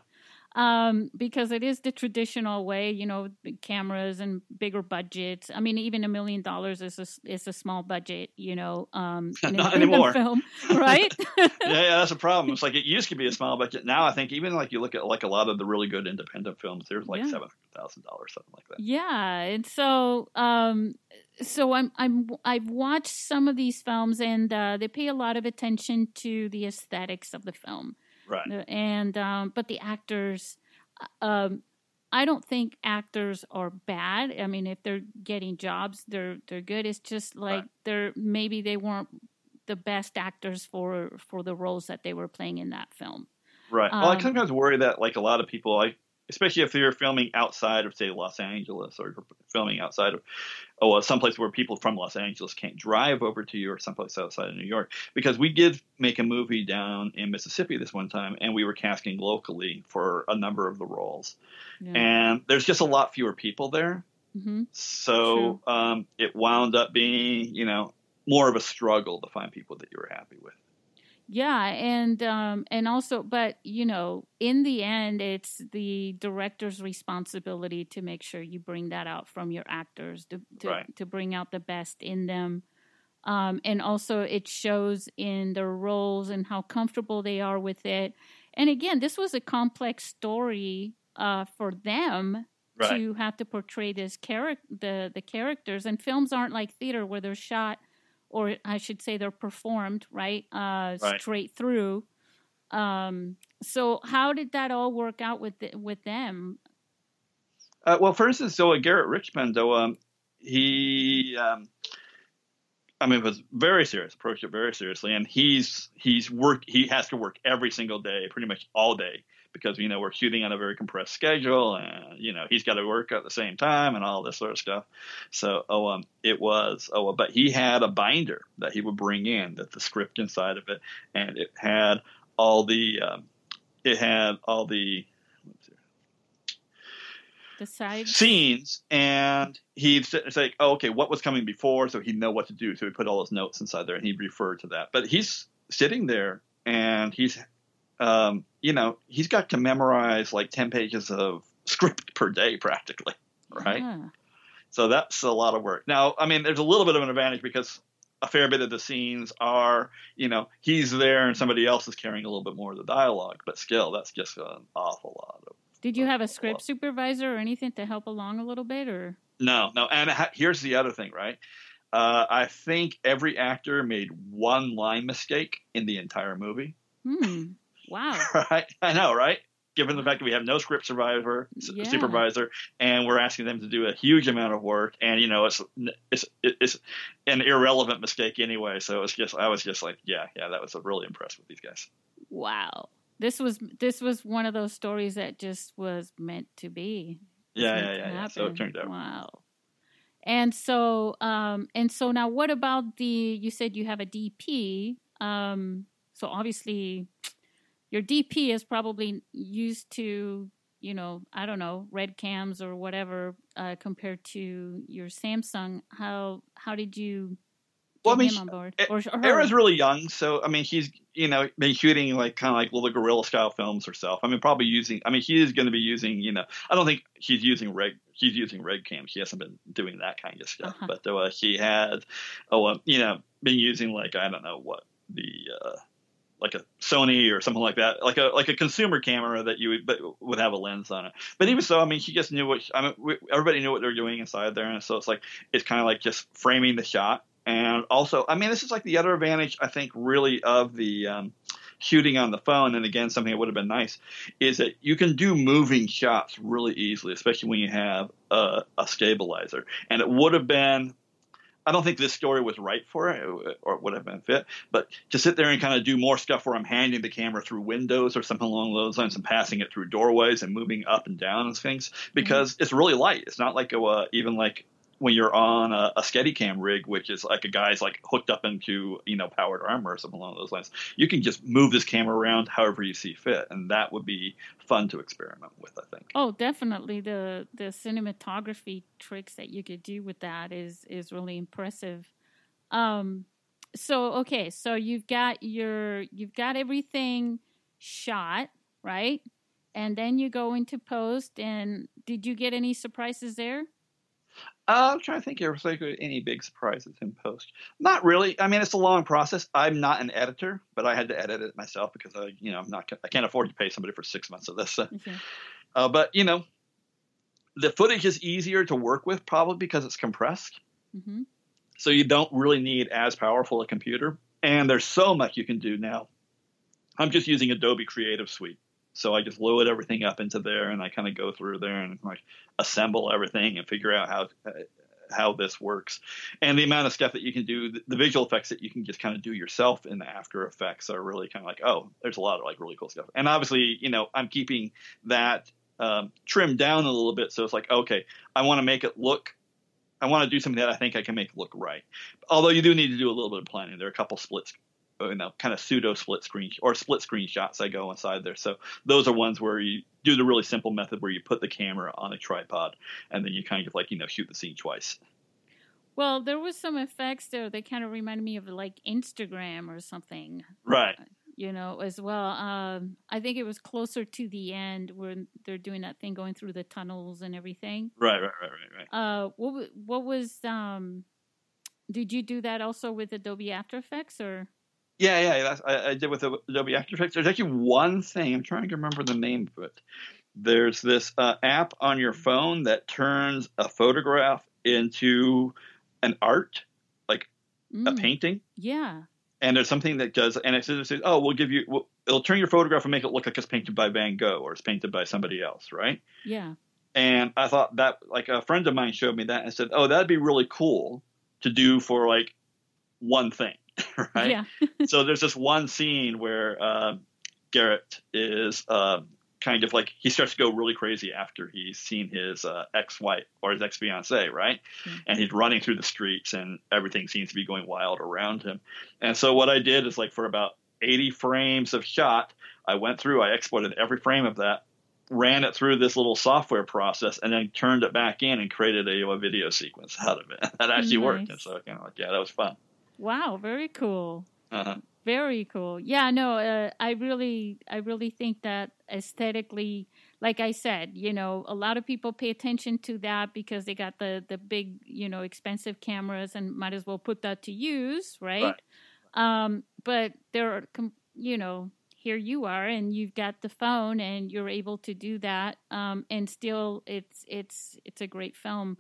um, because it is the traditional way, you know, cameras and bigger budgets. I mean, even a million dollars is a, is a small budget, you know, um, not anymore. Film, right? yeah, yeah, that's a problem. It's like it used to be a small budget. Now I think even like you look at like a lot of the really good independent films, there's like yeah. seven hundred thousand dollars, something like that. Yeah, and so um, so I'm I'm I've watched some of these films, and uh, they pay a lot of attention to the aesthetics of the film. Right. And um, but the actors, uh, um, I don't think actors are bad. I mean, if they're getting jobs, they're they're good. It's just like right. they're maybe they weren't the best actors for for the roles that they were playing in that film. Right. Well, I um, sometimes worry that like a lot of people, like especially if you're filming outside of say Los Angeles or filming outside of oh someplace where people from Los Angeles can't drive over to you or someplace outside of New York. Because we did make a movie down in Mississippi this one time and we were casting locally for a number of the roles. Yeah. and there's just a lot fewer people there. Mm-hmm. so um, it wound up being you know more of a struggle to find people that you were happy with yeah, and um, and also, but you know, in the end, it's the director's responsibility to make sure you bring that out from your actors to to, right. to bring out the best in them. Um, and also, it shows in their roles and how comfortable they are with it. And again, this was a complex story uh, for them right. to have to portray this character, the the characters. And films aren't like theater where they're shot or I should say they're performed right, uh, right. straight through. Um, so how did that all work out with the, with them? Uh, well, for instance, so Garrett Richmond, though, um, he, um, I mean, was very serious, approached it very seriously, and he's he's work he has to work every single day, pretty much all day, because you know we're shooting on a very compressed schedule, and you know he's got to work at the same time and all this sort of stuff. So, oh, um, it was oh, but he had a binder that he would bring in that the script inside of it, and it had all the um, it had all the the side scenes, and he'd say, oh, okay, what was coming before, so he'd know what to do. So he put all his notes inside there, and he'd refer to that. But he's sitting there, and he's um, you know, he's got to memorize like 10 pages of script per day practically, right? Yeah. So that's a lot of work. Now, I mean, there's a little bit of an advantage because a fair bit of the scenes are, you know, he's there and somebody else is carrying a little bit more of the dialogue, but still, that's just an awful lot of. Did you have a script supervisor or anything to help along a little bit, or? No, no. And ha- here's the other thing, right? Uh, I think every actor made one line mistake in the entire movie. Hmm. Wow. Right. I know, right? Given the fact that we have no script survivor yeah. supervisor, and we're asking them to do a huge amount of work, and you know it's it's it's an irrelevant mistake anyway. So it was just I was just like, yeah, yeah, that was really impressed with these guys. Wow, this was this was one of those stories that just was meant to be. Yeah, yeah, yeah, yeah. So it turned out. Wow. And so, um, and so now, what about the? You said you have a DP. Um, so obviously, your DP is probably used to, you know, I don't know, red cams or whatever uh, compared to your Samsung. How how did you well, I mean, on board? Or, or Era's really young, so I mean, he's you know been shooting like kind of like little guerrilla style films herself. I mean, probably using. I mean, he is going to be using. You know, I don't think he's using red. He's using red cams. He hasn't been doing that kind of stuff. Uh-huh. But uh, he had, oh, uh, you know, been using like I don't know what the. Uh, like a Sony or something like that, like a like a consumer camera that you would but would have a lens on it. But even so, I mean, he just knew what I mean. We, everybody knew what they were doing inside there, and so it's like it's kind of like just framing the shot. And also, I mean, this is like the other advantage I think really of the um, shooting on the phone. And again, something that would have been nice is that you can do moving shots really easily, especially when you have a, a stabilizer. And it would have been I don't think this story was right for it or would have been fit, but to sit there and kind of do more stuff where I'm handing the camera through windows or something along those lines and passing it through doorways and moving up and down and things because mm-hmm. it's really light. It's not like a, uh, even like when you're on a, a Steadicam rig, which is like a guy's like hooked up into you know powered armor or something along those lines, you can just move this camera around however you see fit, and that would be fun to experiment with. I think. Oh, definitely the the cinematography tricks that you could do with that is is really impressive. Um, so okay, so you've got your you've got everything shot right, and then you go into post. And did you get any surprises there? Uh, I'm trying to think if there's any big surprises in post. Not really. I mean, it's a long process. I'm not an editor, but I had to edit it myself because I, you know, I'm not. I can't afford to pay somebody for six months of this. Okay. Uh, but you know, the footage is easier to work with probably because it's compressed. Mm-hmm. So you don't really need as powerful a computer, and there's so much you can do now. I'm just using Adobe Creative Suite. So I just load everything up into there, and I kind of go through there and like assemble everything and figure out how uh, how this works. And the amount of stuff that you can do, the, visual effects that you can just kind of do yourself in the After Effects are really kind of like, oh, there's a lot of like really cool stuff. And obviously, you know, I'm keeping that um, trimmed down a little bit, so it's like, okay, I want to make it look I want to do something that I think I can make look right. Although you do need to do a little bit of planning. There are a couple splits you know kind of pseudo split screen or split screen shots I go inside there. So those are ones where you do the really simple method where you put the camera on a tripod and then you kind of like you know shoot the scene twice. Well, there was some effects there that kind of reminded me of like Instagram or something. Right. You know, as well. Um, I think it was closer to the end when they're doing that thing going through the tunnels and everything. Right, right, right, right, right. Uh, what what was um? Did you do that also with Adobe After Effects or? Yeah, yeah, that's, I, I did with Adobe After Effects. There's actually one thing I'm trying to remember the name of it. There's this uh, app on your phone that turns a photograph into an art, like mm. a painting. Yeah. And there's something that does, and it says, "Oh, we'll give you, we'll, it'll turn your photograph and make it look like it's painted by Van Gogh or it's painted by somebody else, right?" Yeah. And I thought that, like, a friend of mine showed me that and said, "Oh, that'd be really cool to do for like one thing." right? Yeah. so there's this one scene where uh, Garrett is uh, kind of like he starts to go really crazy after he's seen his uh, ex-wife or his ex-fiance, right? Mm-hmm. And he's running through the streets, and everything seems to be going wild around him. And so what I did is like for about 80 frames of shot, I went through, I exported every frame of that, ran it through this little software process, and then turned it back in and created a, a video sequence out of it. that actually nice. worked. And so kind of like, yeah, that was fun. Wow, very cool. Uh-huh. Very cool. Yeah, no, uh, I really, I really think that aesthetically, like I said, you know, a lot of people pay attention to that because they got the the big, you know, expensive cameras and might as well put that to use, right? right. Um, but there are, you know, here you are, and you've got the phone, and you're able to do that, um, and still, it's it's it's a great film.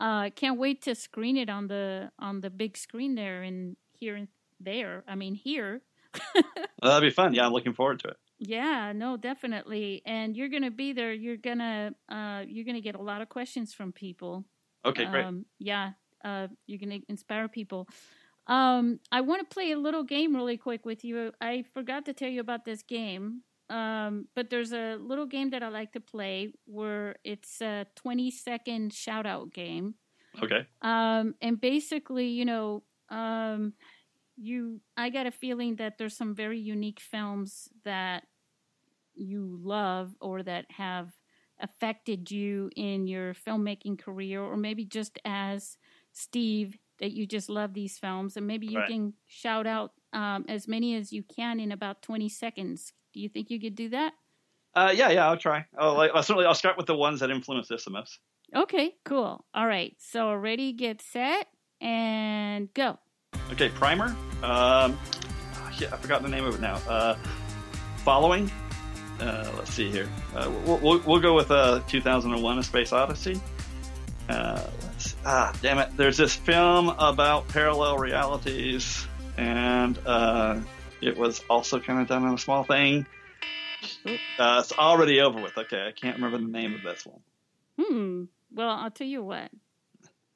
Uh, can't wait to screen it on the on the big screen there and here and there. I mean here. well, that'd be fun. Yeah, I'm looking forward to it. Yeah, no, definitely. And you're gonna be there. You're gonna uh, you're gonna get a lot of questions from people. Okay, great. Um, yeah, uh, you're gonna inspire people. Um, I want to play a little game really quick with you. I forgot to tell you about this game. Um, but there's a little game that I like to play where it's a 20 second shout out game. Okay. Um, and basically, you know, um, you, I got a feeling that there's some very unique films that you love or that have affected you in your filmmaking career, or maybe just as Steve that you just love these films, and maybe you right. can shout out um, as many as you can in about 20 seconds. Do you think you could do that? Uh, yeah, yeah, I'll try. I'll, I'll certainly I'll start with the ones that influence this the most. Okay, cool. All right, so ready, get set, and go. Okay, primer. Um, yeah, I forgot the name of it now. Uh, following. Uh, let's see here. Uh, we'll, we'll, we'll, go with uh, 2001: A Space Odyssey. Uh, ah, damn it! There's this film about parallel realities, and uh, it was also kind of done on a small thing. Uh, it's already over with. Okay, I can't remember the name of this one. Hmm. Well, I'll tell you what.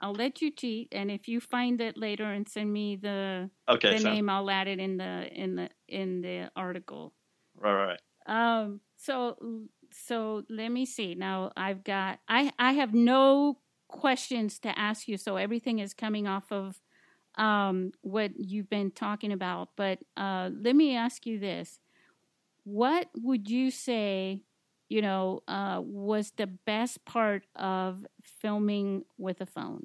I'll let you cheat, and if you find it later and send me the Okay, the so, name, I'll add it in the in the in the article. right, right, right. Um. So so let me see. Now I've got I I have no questions to ask you. So everything is coming off of um what you've been talking about. But uh, let me ask you this: What would you say? You know, uh, was the best part of filming with a phone?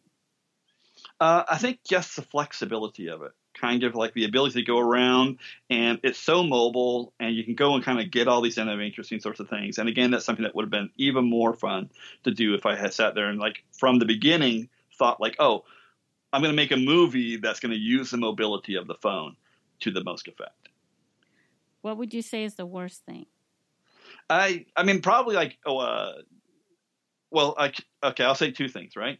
Uh, I think just the flexibility of it, kind of like the ability to go around, and it's so mobile, and you can go and kind of get all these kind of interesting sorts of things. And again, that's something that would have been even more fun to do if I had sat there and like from the beginning thought like, oh, I'm going to make a movie that's going to use the mobility of the phone to the most effect. What would you say is the worst thing? I I mean probably like oh uh well I, okay I'll say two things right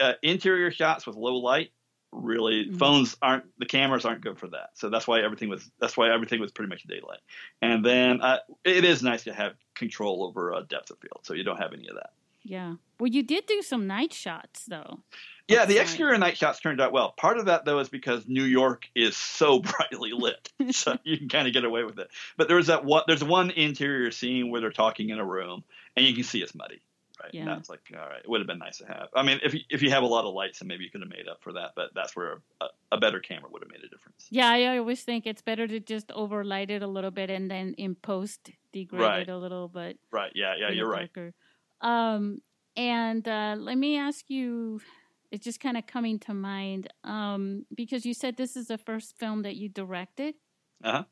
uh, interior shots with low light really Mhm. phones aren't the cameras aren't good for that so that's why everything was that's why everything was pretty much daylight and then uh, it is nice to have control over uh, depth of field so you don't have any of that Yeah. Well, you did do some night shots though. yeah the exterior night shots turned out well part of that though is because New York is so brightly lit so you can kind of get away with it but there's that one there's one interior scene where they're talking in a room and you can see it's muddy right and Yeah. that's like all right it would have been nice to have i mean if you, if you have a lot of lights then maybe you could have made up for that but that's where a, a better camera would have made a difference Yeah, I always think it's better to just overlight it a little bit and then in post degrade Right. it a little bit. right yeah yeah you're right darker. Um, and uh, let me ask you, it's just kind of coming to mind um, because you said this is the first film that you directed. Uh-huh.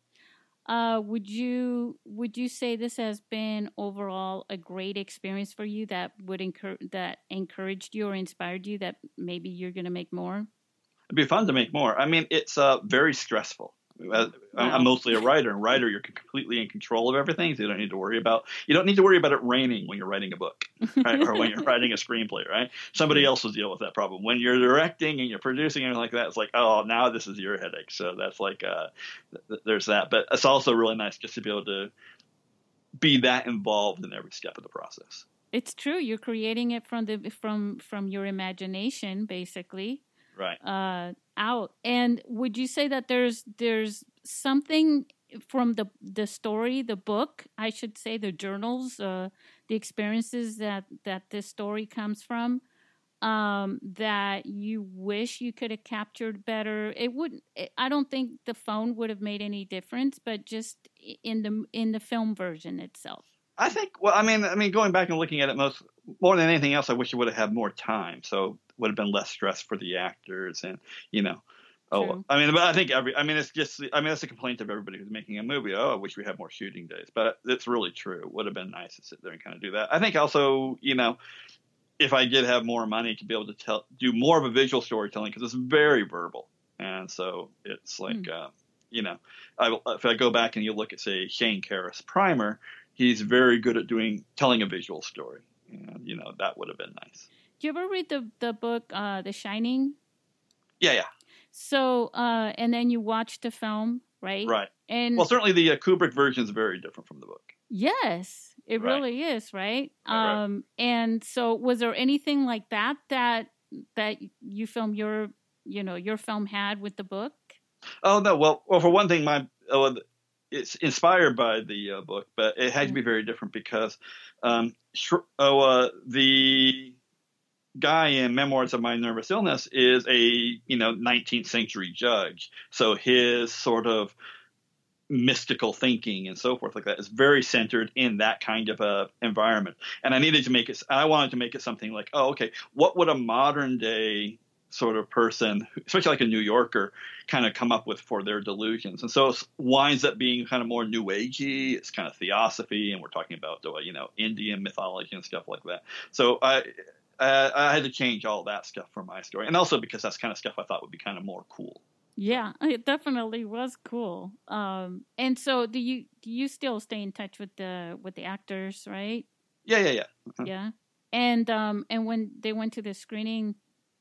Uh, would you would you say this has been overall a great experience for you that would encourage that encouraged you or inspired you that maybe you're going to make more? it'd be fun to make more i mean it's uh very stressful I'm- mostly a writer, and writer, you're completely in control of everything, so you don't need to worry about. You don't need to worry about it raining when you're writing a book, right? or when you're writing a screenplay, right? Somebody else will deal with that problem. When you're directing and you're producing and like that, it's like, oh, now this is your headache. So that's like, uh, th- th- there's that. But it's also really nice just to be able to be that involved in every step of the process. It's true. You're creating it from the from from your imagination, basically. Right. uh, out. And would you say that there's there's something from the the story, the book, I should say, the journals, uh, the experiences that that this story comes from, um, that you wish you could have captured better? It wouldn't. I don't think the phone would have made any difference, but just in the in the film version itself. I think. Well, I mean, I mean, going back and looking at it, most more than anything else, I wish it would have had more time, so it would have been less stress for the actors, and you know. Oh, True. I mean, but I think every. I mean, it's just. I mean, that's a complaint of everybody who's making a movie. Oh, I wish we had more shooting days, but it's really true. It would have been nice to sit there and kind of do that. I think also, you know, if I did have more money to be able to tell, do more of a visual storytelling because it's very verbal, and so it's like, uh, you know, I, if I go back and you look at say Shane Carruth's Primer, he's very good at doing telling a visual story, and you know that would have been nice. You ever read the the book uh, The Shining? Yeah, yeah, So, uh, and then you watch the film, right? right. And Well, certainly the uh, Kubrick version is very different from the book. yes, it Right. really is, right? Right, right. Um, and so, was there anything like that that that you film your, you know, your film had with the book? Oh no, well, well, for one thing, my oh, it's inspired by the uh, book, but it had to be very different because um, sh- oh, uh, the guy in Memoirs of My Nervous Illness is a you know 19th century judge, so his sort of mystical thinking and so forth like that is very centered in that kind of a environment. And i needed to make it i wanted to make it something like oh okay what would a modern day sort of person especially like a new yorker kind of come up with for their delusions? And so it winds up being kind of more new agey it's kind of theosophy and we're talking about you know indian mythology and stuff like that. So i uh, I had to change all that stuff for my story, and also because that's kind of stuff I thought would be kind of more cool. Yeah, it definitely was cool. Um, and so, do you do you still stay in touch with the with the actors, right? Yeah, yeah, yeah. Uh-huh. Yeah. And um, and when they went to the screening,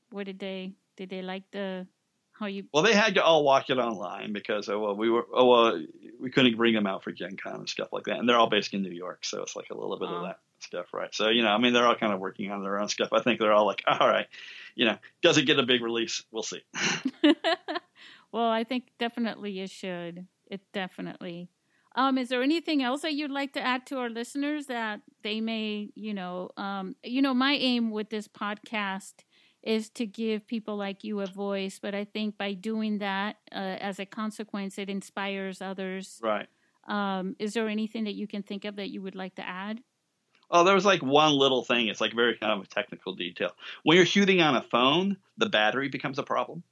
what did they did they like the how you? Well, they had to all watch it online because oh well, we were oh well, we couldn't bring them out for Gen Con and stuff like that, and they're all based in New York, so it's like a little bit Oh. of that stuff, right? So you know, I mean, they're all kind of working on their own stuff. I think they're all like, all right, you know, does it get a big release? We'll see. well, I think definitely it should. It definitely. Um, is there anything else that you'd like to add to our listeners that they may, you know, um, you know, my aim with this podcast is to give people like you a voice, but I think by doing that, uh, as a consequence, it inspires others. Right. Um, is there anything that you can think of that you would like to add? Oh, there was like one little thing. It's like very kind of a technical detail. When you're shooting on a phone, the battery becomes a problem.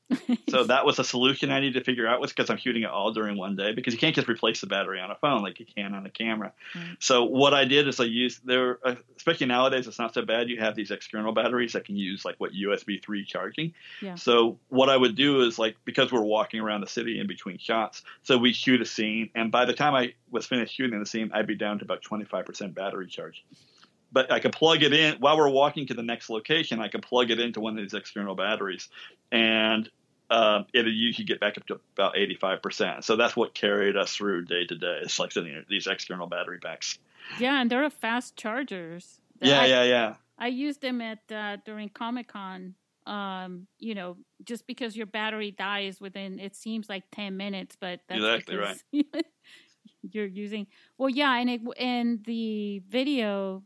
So that was a solution I needed to figure out was because I'm shooting it all during one day because you can't just replace the battery on a phone like you can on a camera. Right. So what I did is I used there, uh, especially nowadays, it's not so bad. You have these external batteries that can use like what USB three charging. Yeah. So what I would do is like because we're walking around the city in between shots, so we shoot a scene, and by the time I was finished shooting the scene, I'd be down to about 25% battery charge but I could plug it in while we're walking to the next location. I could plug it into one of these external batteries, and uh, it'll usually get back up to about 85%. So that's what carried us through day to day. It's like these external battery packs. Yeah, and they're fast chargers. Yeah, I, yeah, yeah. I used them at uh, during Comic Con. Um, you know, just because your battery dies within it seems like 10 minutes, but that's exactly right. you're using well, yeah, and it and the video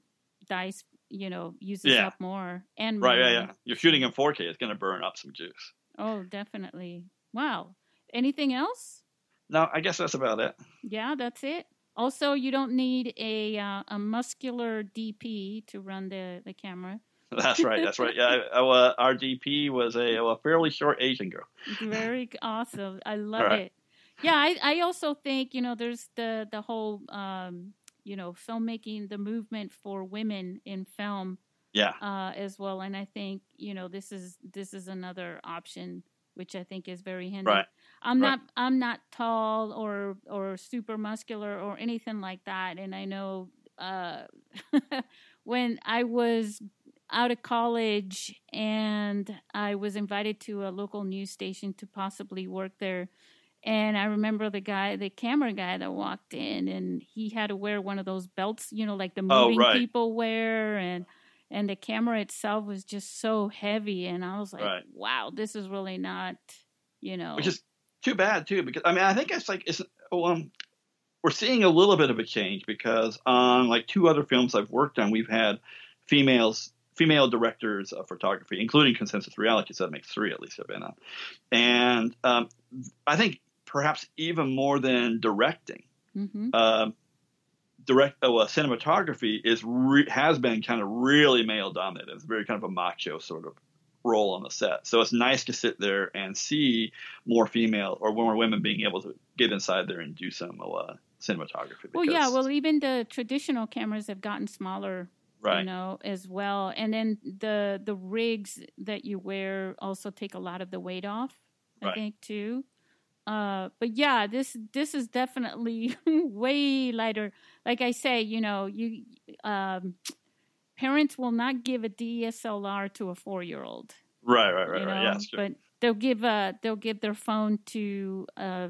dice, you know, uses yeah. up more and right, more. yeah, yeah. You're shooting in 4K, it's going to burn up some juice. Oh, definitely. Wow. Anything else? No, I guess that's about it. Yeah, that's it. Also, you don't need a uh, a muscular DP to run the the camera. That's right. That's right. Yeah, uh, our DP was a, a, fairly short Asian girl. Very awesome. I love right. it. Yeah, I, I also think you know there's the the whole um, you know filmmaking the movement for women in film yeah uh, as well and i think you know this is this is another option which i think is very handy right i'm right. not i'm not tall or or super muscular or anything like that and i know uh, when i was out of college and i was invited to a local news station to possibly work there and I remember the guy, the camera guy that walked in, and he had to wear one of those belts, you know, like the oh, moving oh, right. people wear, and and the camera itself was just so heavy, and I was like, right. wow, this is really not, you know, which is too bad too, because I mean, I think it's like it's um, we're seeing a little bit of a change because on like two other films I've worked on, we've had females female directors of photography, including Consensus Reality, so that makes three at least I've been on. And um, I think perhaps even more than directing. Mm-hmm. Uh, direct uh, well, cinematography is re- has been kind of really male dominated. It's very kind of a macho sort of role on the set. So it's nice to sit there and see more female or more women being able to get inside there and do some uh, cinematography. Well, yeah. Well, even the traditional cameras have gotten smaller. Right. You know, as well, and then the the rigs that you wear also take a lot of the weight off. I right. think too. Uh, but yeah, this this is definitely way lighter. Like I say, you know, you um, parents will not give a DSLR to a four year old. Right, right, right, right. Yeah, but they'll give uh they'll give their phone to a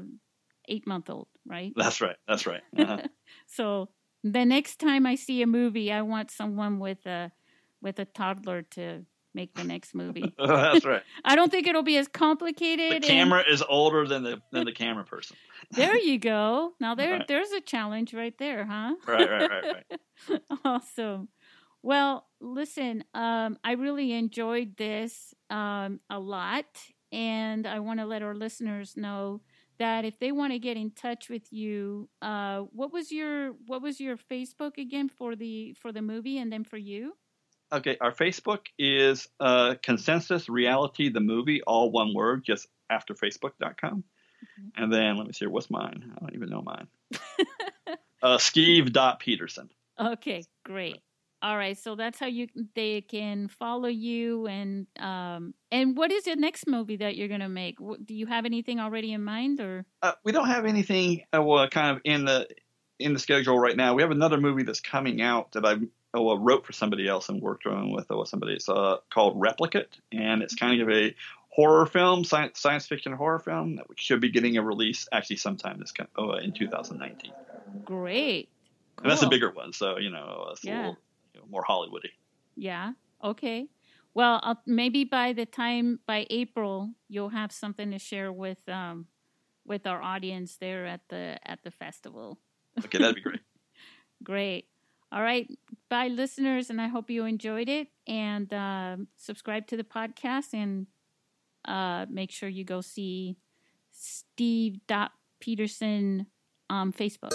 eight month old, right? That's right. That's right. Uh-huh. so the next time I see a movie, I want someone with a with a toddler to make the next movie. That's right. I don't think it'll be as complicated. The camera and... is older than the than the camera person. there you go. Now there right. there's a challenge right there, huh? Right, right, right, right. awesome. Well, listen, um, I really enjoyed this um, a lot, and I want to let our listeners know that if they want to get in touch with you, uh, what was your what was your Facebook again for the for the movie, and then for you? Okay, our Facebook is uh, Consensus Reality, the movie, all one word, just after Facebook.com. Mm-hmm. And then let me see, what's mine? I don't even know mine. uh, Peterson. Okay, great. All right, so that's how you they can follow you and um and what is the next movie that you're gonna make? Do you have anything already in mind or? Uh, we don't have anything uh, well, kind of in the in the schedule right now. We have another movie that's coming out that I oh, wrote for somebody else and worked on with oh, somebody. It's uh, called Replicate, and it's kind of a horror film, science, science fiction horror film that should be getting a release actually sometime this oh, in 2019. Great. Cool. And that's a bigger one, so you know, it's yeah. Little, you know, more Hollywoody. Yeah. Okay. Well, I'll, maybe by the time by April, you'll have something to share with um, with our audience there at the at the festival. Okay, that'd be great. great. All right, bye, listeners, and I hope you enjoyed it. And uh, subscribe to the podcast and uh, make sure you go see Steve Peterson on Facebook.